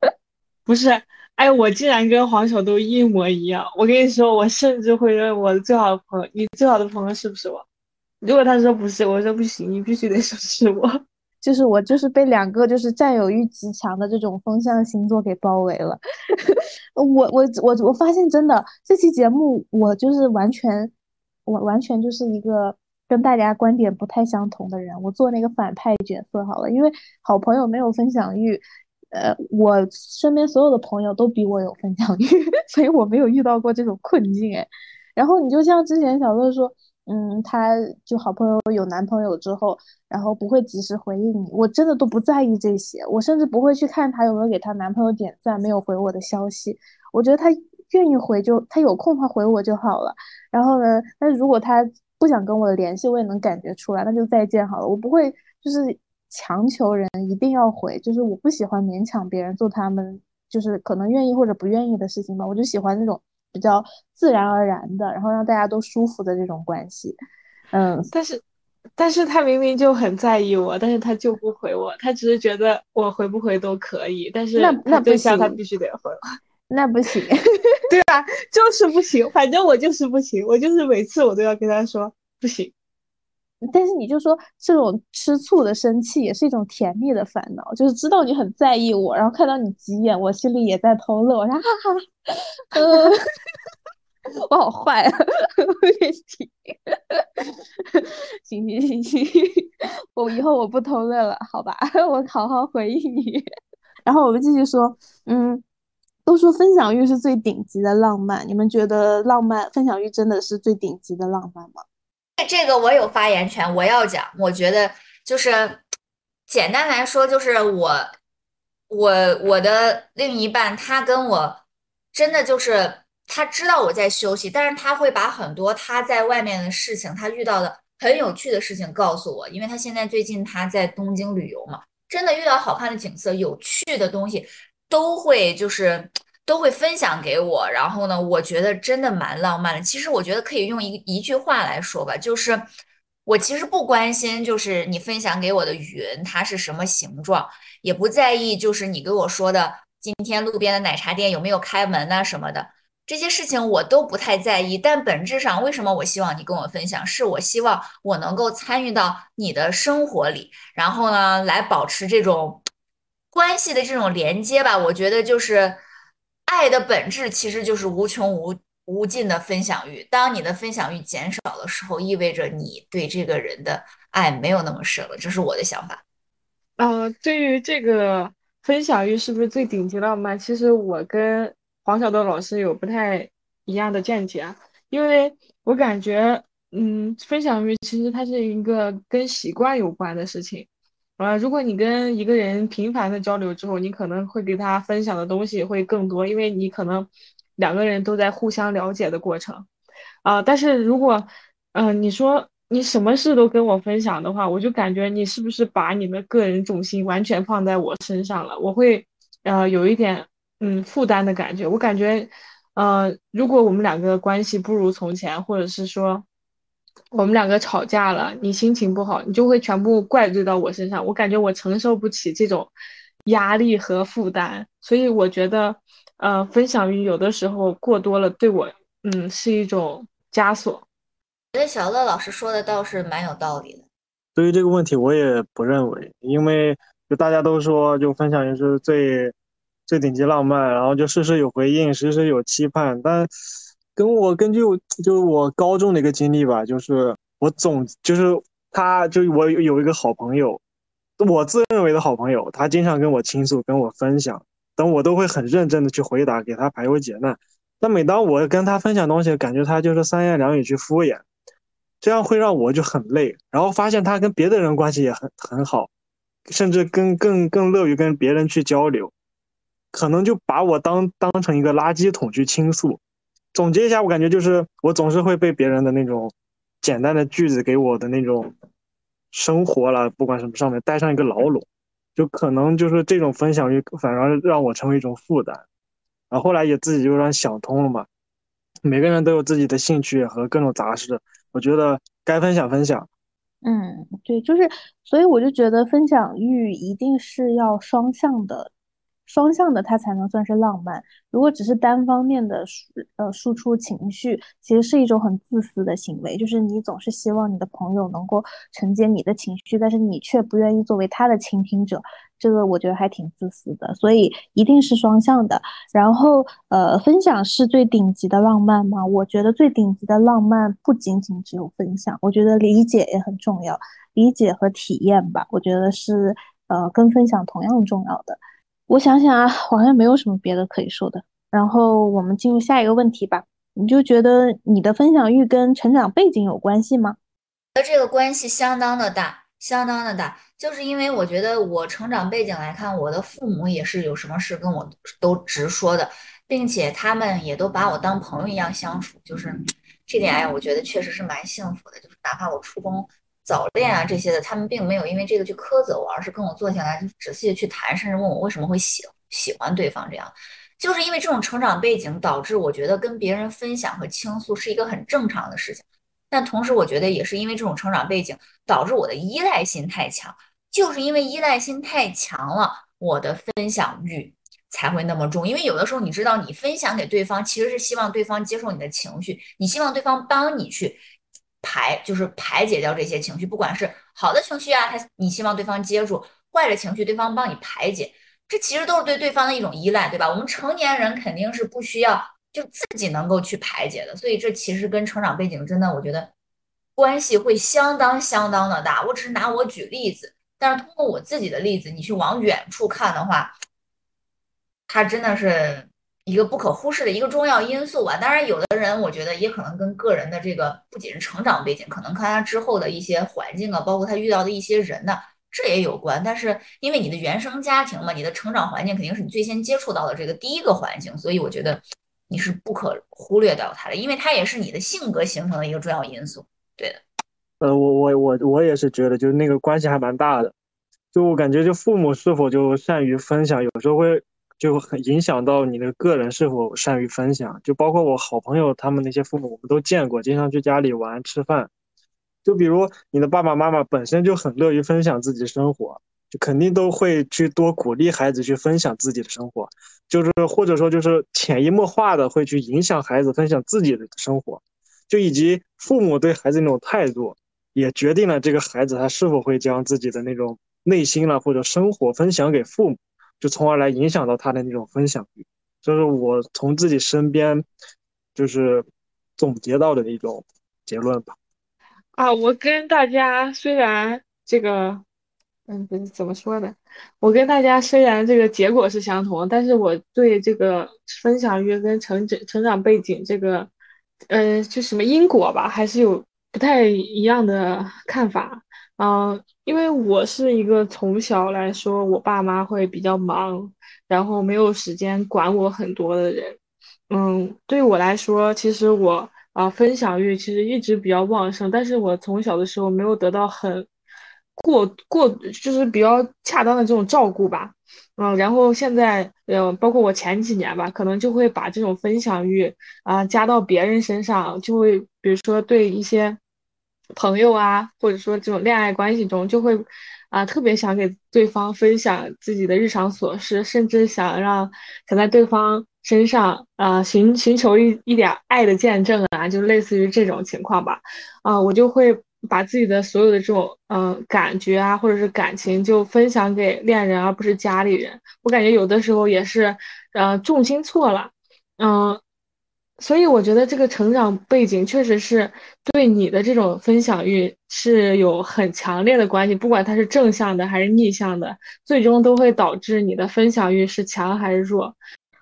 不是。哎，我竟然跟黄小豆一模一样！我跟你说，我甚至会认我的最好的朋友，你最好的朋友是不是我？如果他说不是，我说不行，你必须得说是我。
就是我，就是被两个就是占有欲极强的这种风象星座给包围了。我我我我发现真的，这期节目我就是完全，我完全就是一个跟大家观点不太相同的人。我做那个反派角色好了，因为好朋友没有分享欲。呃，我身边所有的朋友都比我有分享欲，所以我没有遇到过这种困境哎。然后你就像之前小乐说，嗯，他就好朋友有男朋友之后，然后不会及时回应你，我真的都不在意这些，我甚至不会去看他有没有给他男朋友点赞，没有回我的消息。我觉得他愿意回就他有空他回我就好了。然后呢，但是如果他不想跟我联系，我也能感觉出来，那就再见好了。我不会就是。强求人一定要回，就是我不喜欢勉强别人做他们就是可能愿意或者不愿意的事情吧。我就喜欢那种比较自然而然的，然后让大家都舒服的这种关系。嗯，
但是，但是他明明就很在意我，但是他就不回我，他只是觉得我回不回都可以，但是
那那
对象他必须得回我，
那不行，
对啊？就是不行，反正我就是不行，我就是每次我都要跟他说不行。
但是你就说这种吃醋的生气也是一种甜蜜的烦恼，就是知道你很在意我，然后看到你急眼，我心里也在偷乐，我说哈哈，呃，我好坏啊，行行行行，我以后我不偷乐了，好吧，我好好回应你。然后我们继续说，嗯，都说分享欲是最顶级的浪漫，你们觉得浪漫分享欲真的是最顶级的浪漫吗？
这个我有发言权，我要讲。我觉得就是简单来说，就是我我我的另一半，他跟我真的就是他知道我在休息，但是他会把很多他在外面的事情，他遇到的很有趣的事情告诉我，因为他现在最近他在东京旅游嘛，真的遇到好看的景色、有趣的东西，都会就是。都会分享给我，然后呢，我觉得真的蛮浪漫的。其实我觉得可以用一一句话来说吧，就是我其实不关心，就是你分享给我的云它是什么形状，也不在意，就是你给我说的今天路边的奶茶店有没有开门呐什么的这些事情我都不太在意。但本质上，为什么我希望你跟我分享？是我希望我能够参与到你的生活里，然后呢，来保持这种关系的这种连接吧。我觉得就是。爱的本质其实就是无穷无无尽的分享欲。当你的分享欲减少的时候，意味着你对这个人的爱没有那么深了。这是我的想法。
呃，对于这个分享欲是不是最顶级浪漫？其实我跟黄晓豆老师有不太一样的见解啊。因为我感觉，嗯，分享欲其实它是一个跟习惯有关的事情。呃，如果你跟一个人频繁的交流之后，你可能会给他分享的东西会更多，因为你可能两个人都在互相了解的过程。啊，但是如果，嗯，你说你什么事都跟我分享的话，我就感觉你是不是把你的个人重心完全放在我身上了？我会，呃，有一点，嗯，负担的感觉。我感觉，呃，如果我们两个关系不如从前，或者是说。我们两个吵架了，你心情不好，你就会全部怪罪到我身上。我感觉我承受不起这种压力和负担，所以我觉得，呃，分享欲有的时候过多了，对我，嗯，是一种枷锁。
觉得小乐老师说的倒是蛮有道理的。
对于这个问题，我也不认为，因为就大家都说，就分享欲是最最顶级浪漫，然后就事事有回应，时时有期盼，但。跟我根据就是我高中的一个经历吧，就是我总就是他，就我有一个好朋友，我自认为的好朋友，他经常跟我倾诉，跟我分享，等我都会很认真的去回答，给他排忧解难。但每当我跟他分享东西，感觉他就是三言两语去敷衍，这样会让我就很累。然后发现他跟别的人关系也很很好，甚至更更更乐于跟别人去交流。可能就把我当当成一个垃圾桶去倾诉。总结一下，我感觉就是我总是会被别人的那种简单的句子给我的那种生活了，不管什么上面带上一个牢笼，就可能就是这种分享欲反而让我成为一种负担。然后后来也自己就让想通了嘛，每个人都有自己的兴趣和各种杂事，我觉得该分享分享。
嗯，对，就是，所以我就觉得分享欲一定是要双向的。双向的，它才能算是浪漫。如果只是单方面的输呃输出情绪，其实是一种很自私的行为。就是你总是希望你的朋友能够承接你的情绪，但是你却不愿意作为他的倾听者，这个我觉得还挺自私的。所以一定是双向的。然后呃，分享是最顶级的浪漫吗？我觉得最顶级的浪漫不仅仅只有分享，我觉得理解也很重要，理解和体验吧，我觉得是呃跟分享同样重要的。我想想啊，好像没有什么别的可以说的。然后我们进入下一个问题吧。你就觉得你的分享欲跟成长背景有关系吗？
得这个关系相当的大，相当的大。就是因为我觉得我成长背景来看，我的父母也是有什么事跟我都直说的，并且他们也都把我当朋友一样相处。就是这点，哎，我觉得确实是蛮幸福的。就是哪怕我初中。早恋啊这些的，他们并没有因为这个去苛责我，而是跟我坐下来就仔细的去谈，甚至问我为什么会喜喜欢对方。这样，就是因为这种成长背景导致我觉得跟别人分享和倾诉是一个很正常的事情。但同时，我觉得也是因为这种成长背景导致我的依赖心太强，就是因为依赖心太强了，我的分享欲才会那么重。因为有的时候你知道，你分享给对方其实是希望对方接受你的情绪，你希望对方帮你去。排就是排解掉这些情绪，不管是好的情绪啊，他你希望对方接住；坏的情绪，对方帮你排解。这其实都是对对方的一种依赖，对吧？我们成年人肯定是不需要就自己能够去排解的，所以这其实跟成长背景真的，我觉得关系会相当相当的大。我只是拿我举例子，但是通过我自己的例子，你去往远处看的话，它真的是。一个不可忽视的一个重要因素吧。当然，有的人我觉得也可能跟个人的这个不仅是成长背景，可能看他之后的一些环境啊，包括他遇到的一些人呢，这也有关。但是因为你的原生家庭嘛，你的成长环境肯定是你最先接触到的这个第一个环境，所以我觉得你是不可忽略掉它的，因为它也是你的性格形成的一个重要因素。对的。
呃，我我我我也是觉得，就是那个关系还蛮大的。就我感觉，就父母是否就善于分享，有时候会。就很影响到你的个人是否善于分享，就包括我好朋友他们那些父母，我们都见过，经常去家里玩吃饭。就比如你的爸爸妈妈本身就很乐于分享自己生活，就肯定都会去多鼓励孩子去分享自己的生活，就是或者说就是潜移默化的会去影响孩子分享自己的生活，就以及父母对孩子那种态度，也决定了这个孩子他是否会将自己的那种内心了或者生活分享给父母。就从而来影响到他的那种分享欲，这是我从自己身边就是总结到的一种结论吧。
啊，我跟大家虽然这个，嗯，怎么说呢？我跟大家虽然这个结果是相同，但是我对这个分享欲跟成长成长背景这个，呃，就什么因果吧，还是有不太一样的看法。嗯，因为我是一个从小来说，我爸妈会比较忙，然后没有时间管我很多的人。嗯，对我来说，其实我啊分享欲其实一直比较旺盛，但是我从小的时候没有得到很过过就是比较恰当的这种照顾吧。嗯，然后现在，呃，包括我前几年吧，可能就会把这种分享欲啊加到别人身上，就会比如说对一些。朋友啊，或者说这种恋爱关系中，就会啊特别想给对方分享自己的日常琐事，甚至想让想在对方身上啊寻寻求一一点爱的见证啊，就类似于这种情况吧。啊，我就会把自己的所有的这种嗯感觉啊，或者是感情，就分享给恋人，而不是家里人。我感觉有的时候也是，呃，重心错了，嗯。所以我觉得这个成长背景确实是对你的这种分享欲是有很强烈的关系，不管它是正向的还是逆向的，最终都会导致你的分享欲是强还是弱。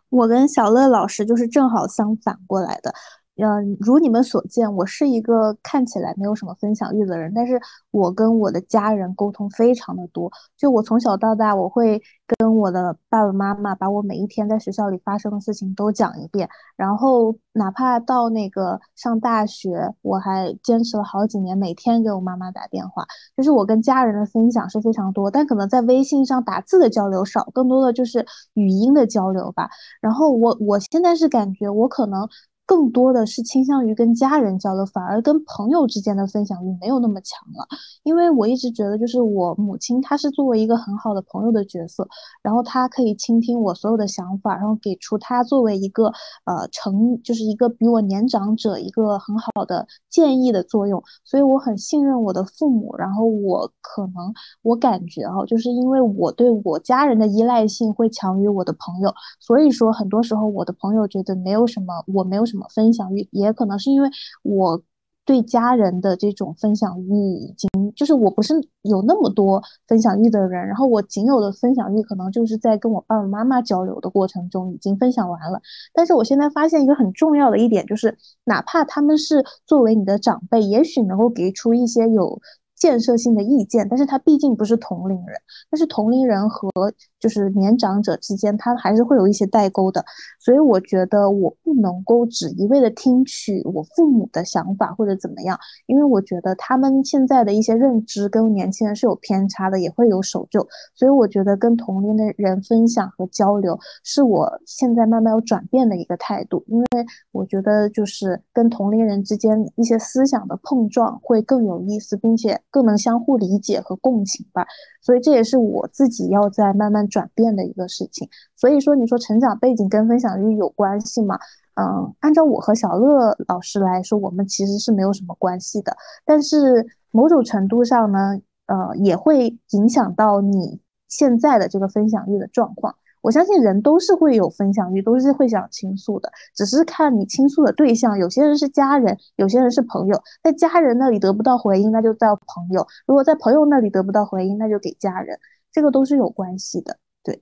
我跟小乐老师就是正好相反过来的。嗯，如你们所见，我是一个看起来没有什么分享欲的人，但是我跟我的家人沟通非常的多。就我从小到大，我会跟我的爸爸妈妈把我每一天在学校里发生的事情都讲一遍，然后哪怕到那个上大学，我还坚持了好几年，每天给我妈妈打电话。就是我跟家人的分享是非常多，但可能在微信上打字的交流少，更多的就是语音的交流吧。然后我我现在是感觉我可能。更多的是倾向于跟家人交流，反而跟朋友之间的分享欲没有那么强了。因为我一直觉得，就是我母亲她是作为一个很好的朋友的角色，然后她可以倾听我所有的想法，然后给出她作为一个呃成就是一个比我年长者一个很好的建议的作用。所以我很信任我的父母，然后我可能我感觉哈，就是因为我对我家人的依赖性会强于我的朋友，所以说很多时候我的朋友觉得没有什么，我没有什么。分享欲也可能是因为我对家人的这种分享欲已经就是我不是有那么多分享欲的人，然后我仅有的分享欲可能就是在跟我爸爸妈妈交流的过程中已经分享完了。但是我现在发现一个很重要的一点就是，哪怕他们是作为你的长辈，也许能够给出一些有。建设性的意见，但是他毕竟不是同龄人，但是同龄人和就是年长者之间，他还是会有一些代沟的，所以我觉得我不能够只一味的听取我父母的想法或者怎么样，因为我觉得他们现在的一些认知跟年轻人是有偏差的，也会有守旧，所以我觉得跟同龄的人分享和交流是我现在慢慢要转变的一个态度，因为我觉得就是跟同龄人之间一些思想的碰撞会更有意思，并且。更能相互理解和共情吧，所以这也是我自己要在慢慢转变的一个事情。所以说，你说成长背景跟分享欲有关系吗？嗯，按照我和小乐老师来说，我们其实是没有什么关系的。但是某种程度上呢，呃，也会影响到你现在的这个分享欲的状况。我相信人都是会有分享欲，都是会想倾诉的，只是看你倾诉的对象。有些人是家人，有些人是朋友。在家人那里得不到回应，那就叫朋友；如果在朋友那里得不到回应，那就给家人。这个都是有关系的。
对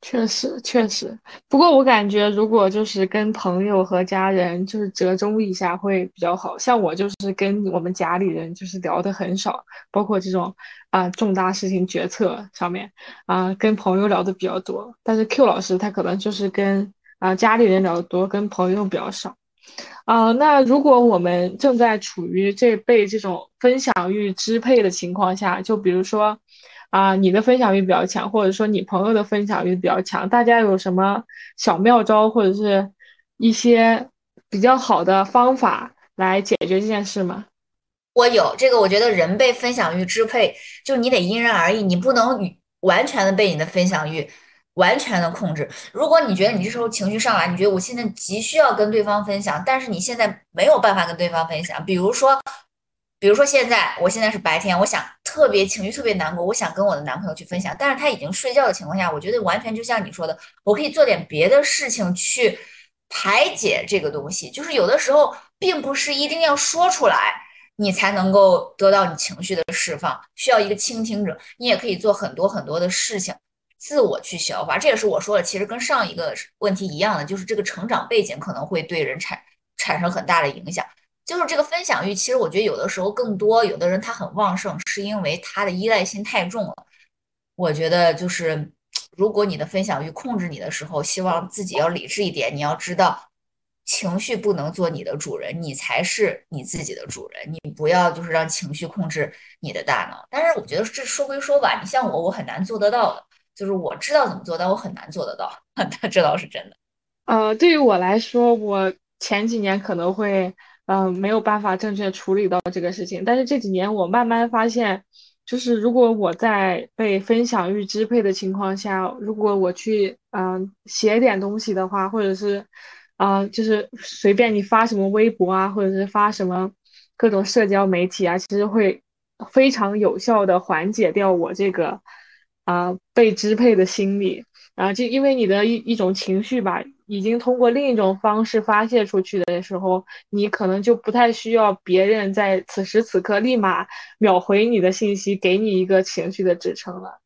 确实，确实。不过我感觉，如果就是跟朋友和家人就是折中一下会比较好。像我就是跟我们家里人就是聊的很少，包括这种啊重大事情决策上面啊，跟朋友聊的比较多。但是 Q 老师他可能就是跟啊家里人聊的多，跟朋友比较少。啊，那如果我们正在处于这被这种分享欲支配的情况下，就比如说。啊，你的分享欲比较强，或者说你朋友的分享欲比较强，大家有什么小妙招或者是一些比较好的方法来解决这件事吗？
我有这个，我觉得人被分享欲支配，就你得因人而异，你不能完全的被你的分享欲完全的控制。如果你觉得你这时候情绪上来，你觉得我现在急需要跟对方分享，但是你现在没有办法跟对方分享，比如说。比如说现在，我现在是白天，我想特别情绪特别难过，我想跟我的男朋友去分享，但是他已经睡觉的情况下，我觉得完全就像你说的，我可以做点别的事情去排解这个东西。就是有的时候，并不是一定要说出来，你才能够得到你情绪的释放，需要一个倾听者。你也可以做很多很多的事情，自我去消化。这也是我说的，其实跟上一个问题一样的，就是这个成长背景可能会对人产产生很大的影响。就是这个分享欲，其实我觉得有的时候更多，有的人他很旺盛，是因为他的依赖心太重了。我觉得就是，如果你的分享欲控制你的时候，希望自己要理智一点。你要知道，情绪不能做你的主人，你才是你自己的主人。你不要就是让情绪控制你的大脑。但是我觉得这说归说吧，你像我，我很难做得到的。就是我知道怎么做，但我很难做得到。这倒是真的。
呃，对于我来说，我前几年可能会。嗯，没有办法正确处理到这个事情。但是这几年我慢慢发现，就是如果我在被分享欲支配的情况下，如果我去嗯写点东西的话，或者是啊就是随便你发什么微博啊，或者是发什么各种社交媒体啊，其实会非常有效的缓解掉我这个啊被支配的心理。啊，就因为你的一一种情绪吧，已经通过另一种方式发泄出去的时候，你可能就不太需要别人在此时此刻立马秒回你的信息，给你一个情绪的支撑了。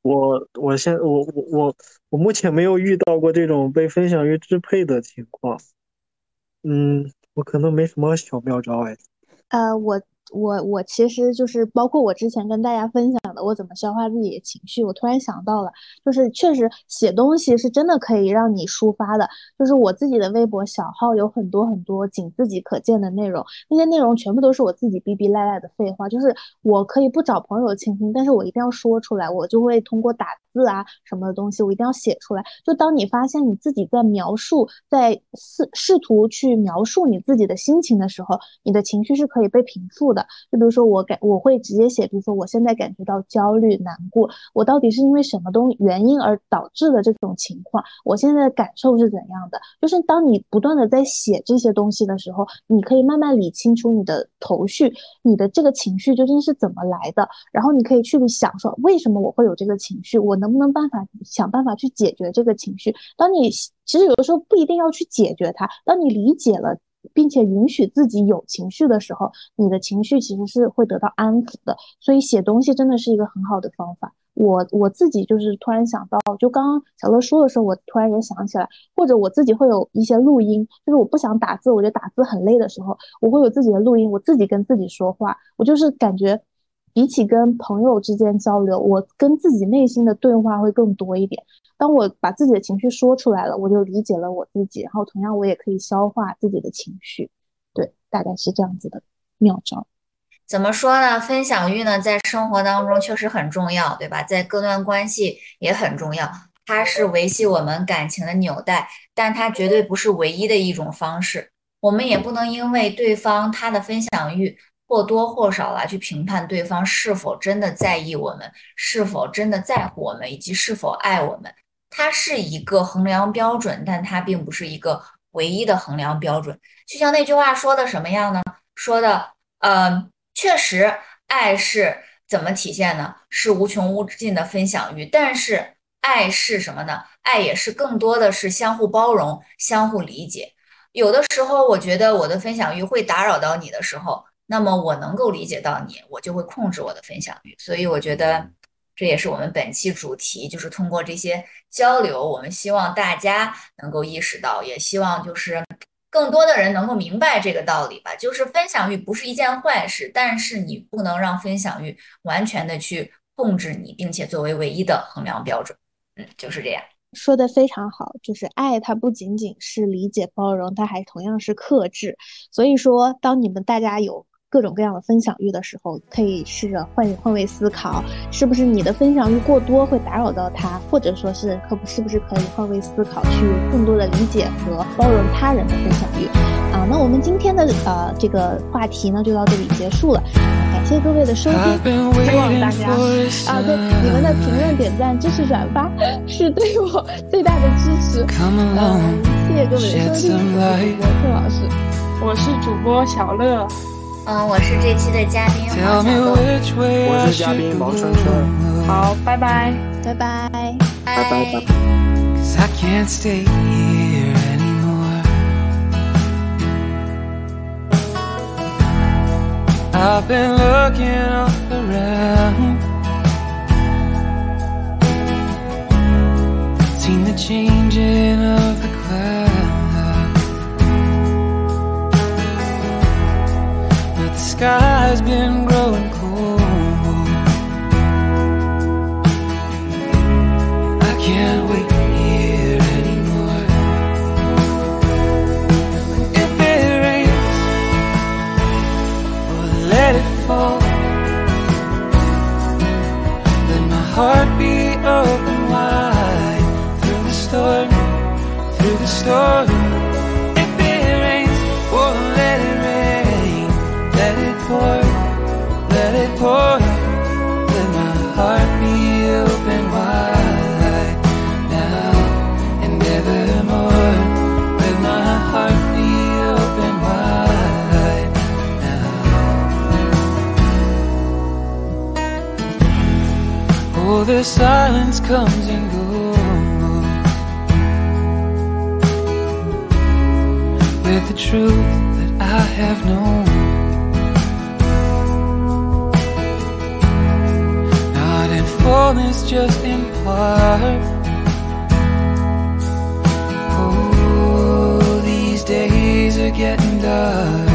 我我现我我我我目前没有遇到过这种被分享欲支配的情况。
嗯，我可能没什么小妙招哎。
呃，我我我其实就是包括我之前跟大家分享我怎么消化自己的情绪。我突然想到了，就是确实写东西是真的可以让你抒发的。就是我自己的微博小号有很多很多仅自己可见的内容，那些内容全部都是我自己逼逼赖赖的废话。就是我可以不找朋友倾听，但是我一定要说出来，我就会通过打字啊什么的东西，我一定要写出来。就当你发现你自己在描述，在试试图去描述你自己的心情的时候，你的情绪是可以被平复的。就比如说我感我会直接写，比如说我现在感觉到焦虑难过，我到底是因为什么东原因而导致的这种情况？我现在的感受是怎样的？就是当你不断的在写这些东西的时候，你可以慢慢理清楚你的头绪，你的这个情绪究竟是怎么来的，然后你可以去想说为什么我会有这个情绪，我能不能办法想办法去解决这个情绪？当你其实有的时候不一定要去解决它，当你理解了。并且允许自己有情绪的时候，你的情绪其实是会得到安抚的。所以写东西真的是一个很好的方法。我我自己就是突然想到，就刚刚小乐说的时候，我突然也想起来，或者我自己会有一些录音，就是我不想打字，我觉得打字很累的时候，我会有自己的录音，我自己跟自己说话，我就是感觉比起跟朋友之间交流，我跟自己内心的对话会更多一点。当我把自己的情绪说出来了，我就理解了我自己，然后同样我也可以消化自己的情绪，对，大概是这样子的妙招。
怎么说呢？分享欲呢，在生活当中确实很重要，对吧？在各段关系也很重要，它是维系我们感情的纽带，但它绝对不是唯一的一种方式。我们也不能因为对方他的分享欲或多或少来去评判对方是否真的在意我们，是否真的在乎我们，以及是否爱我们。它是一个衡量标准，但它并不是一个唯一的衡量标准。就像那句话说的什么样呢？说的，呃，确实，爱是怎么体现呢？是无穷无尽的分享欲。但是，爱是什么呢？爱也是更多的是相互包容、相互理解。有的时候，我觉得我的分享欲会打扰到你的时候，那么我能够理解到你，我就会控制我的分享欲。所以，我觉得。这也是我们本期主题，就是通过这些交流，我们希望大家能够意识到，也希望就是更多的人能够明白这个道理吧。就是分享欲不是一件坏事，但是你不能让分享欲完全的去控制你，并且作为唯一的衡量标准。嗯，就是这样。
说的非常好，就是爱它不仅仅是理解包容，它还同样是克制。所以说，当你们大家有。各种各样的分享欲的时候，可以试着换换位思考，是不是你的分享欲过多会打扰到他，或者说是可不是不是可以换位思考，去更多的理解和包容他人的分享欲啊？那我们今天的呃这个话题呢就到这里结束了，感谢各位的收听，希望大家 啊对你们的评论、点赞、支持、转发是对我最大的支持。嗯，谢谢各位的收听，我是主播克老师，
我是主播小乐。
嗯，我是这期的嘉宾黄小乐，
我是嘉宾毛春春。
好，拜拜，
拜拜，
拜拜，拜拜。Sky's been growing cold. I can't wait here anymore. If it rains, well, let it fall. Let my heart be open wide through the storm, through the storm. Pour, let it pour. Let my heart be open wide now and evermore. Let my heart be open wide now. Oh, the silence comes and goes with the truth that I have known. Fullness just in part. Oh, these days are getting dark.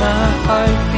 My heart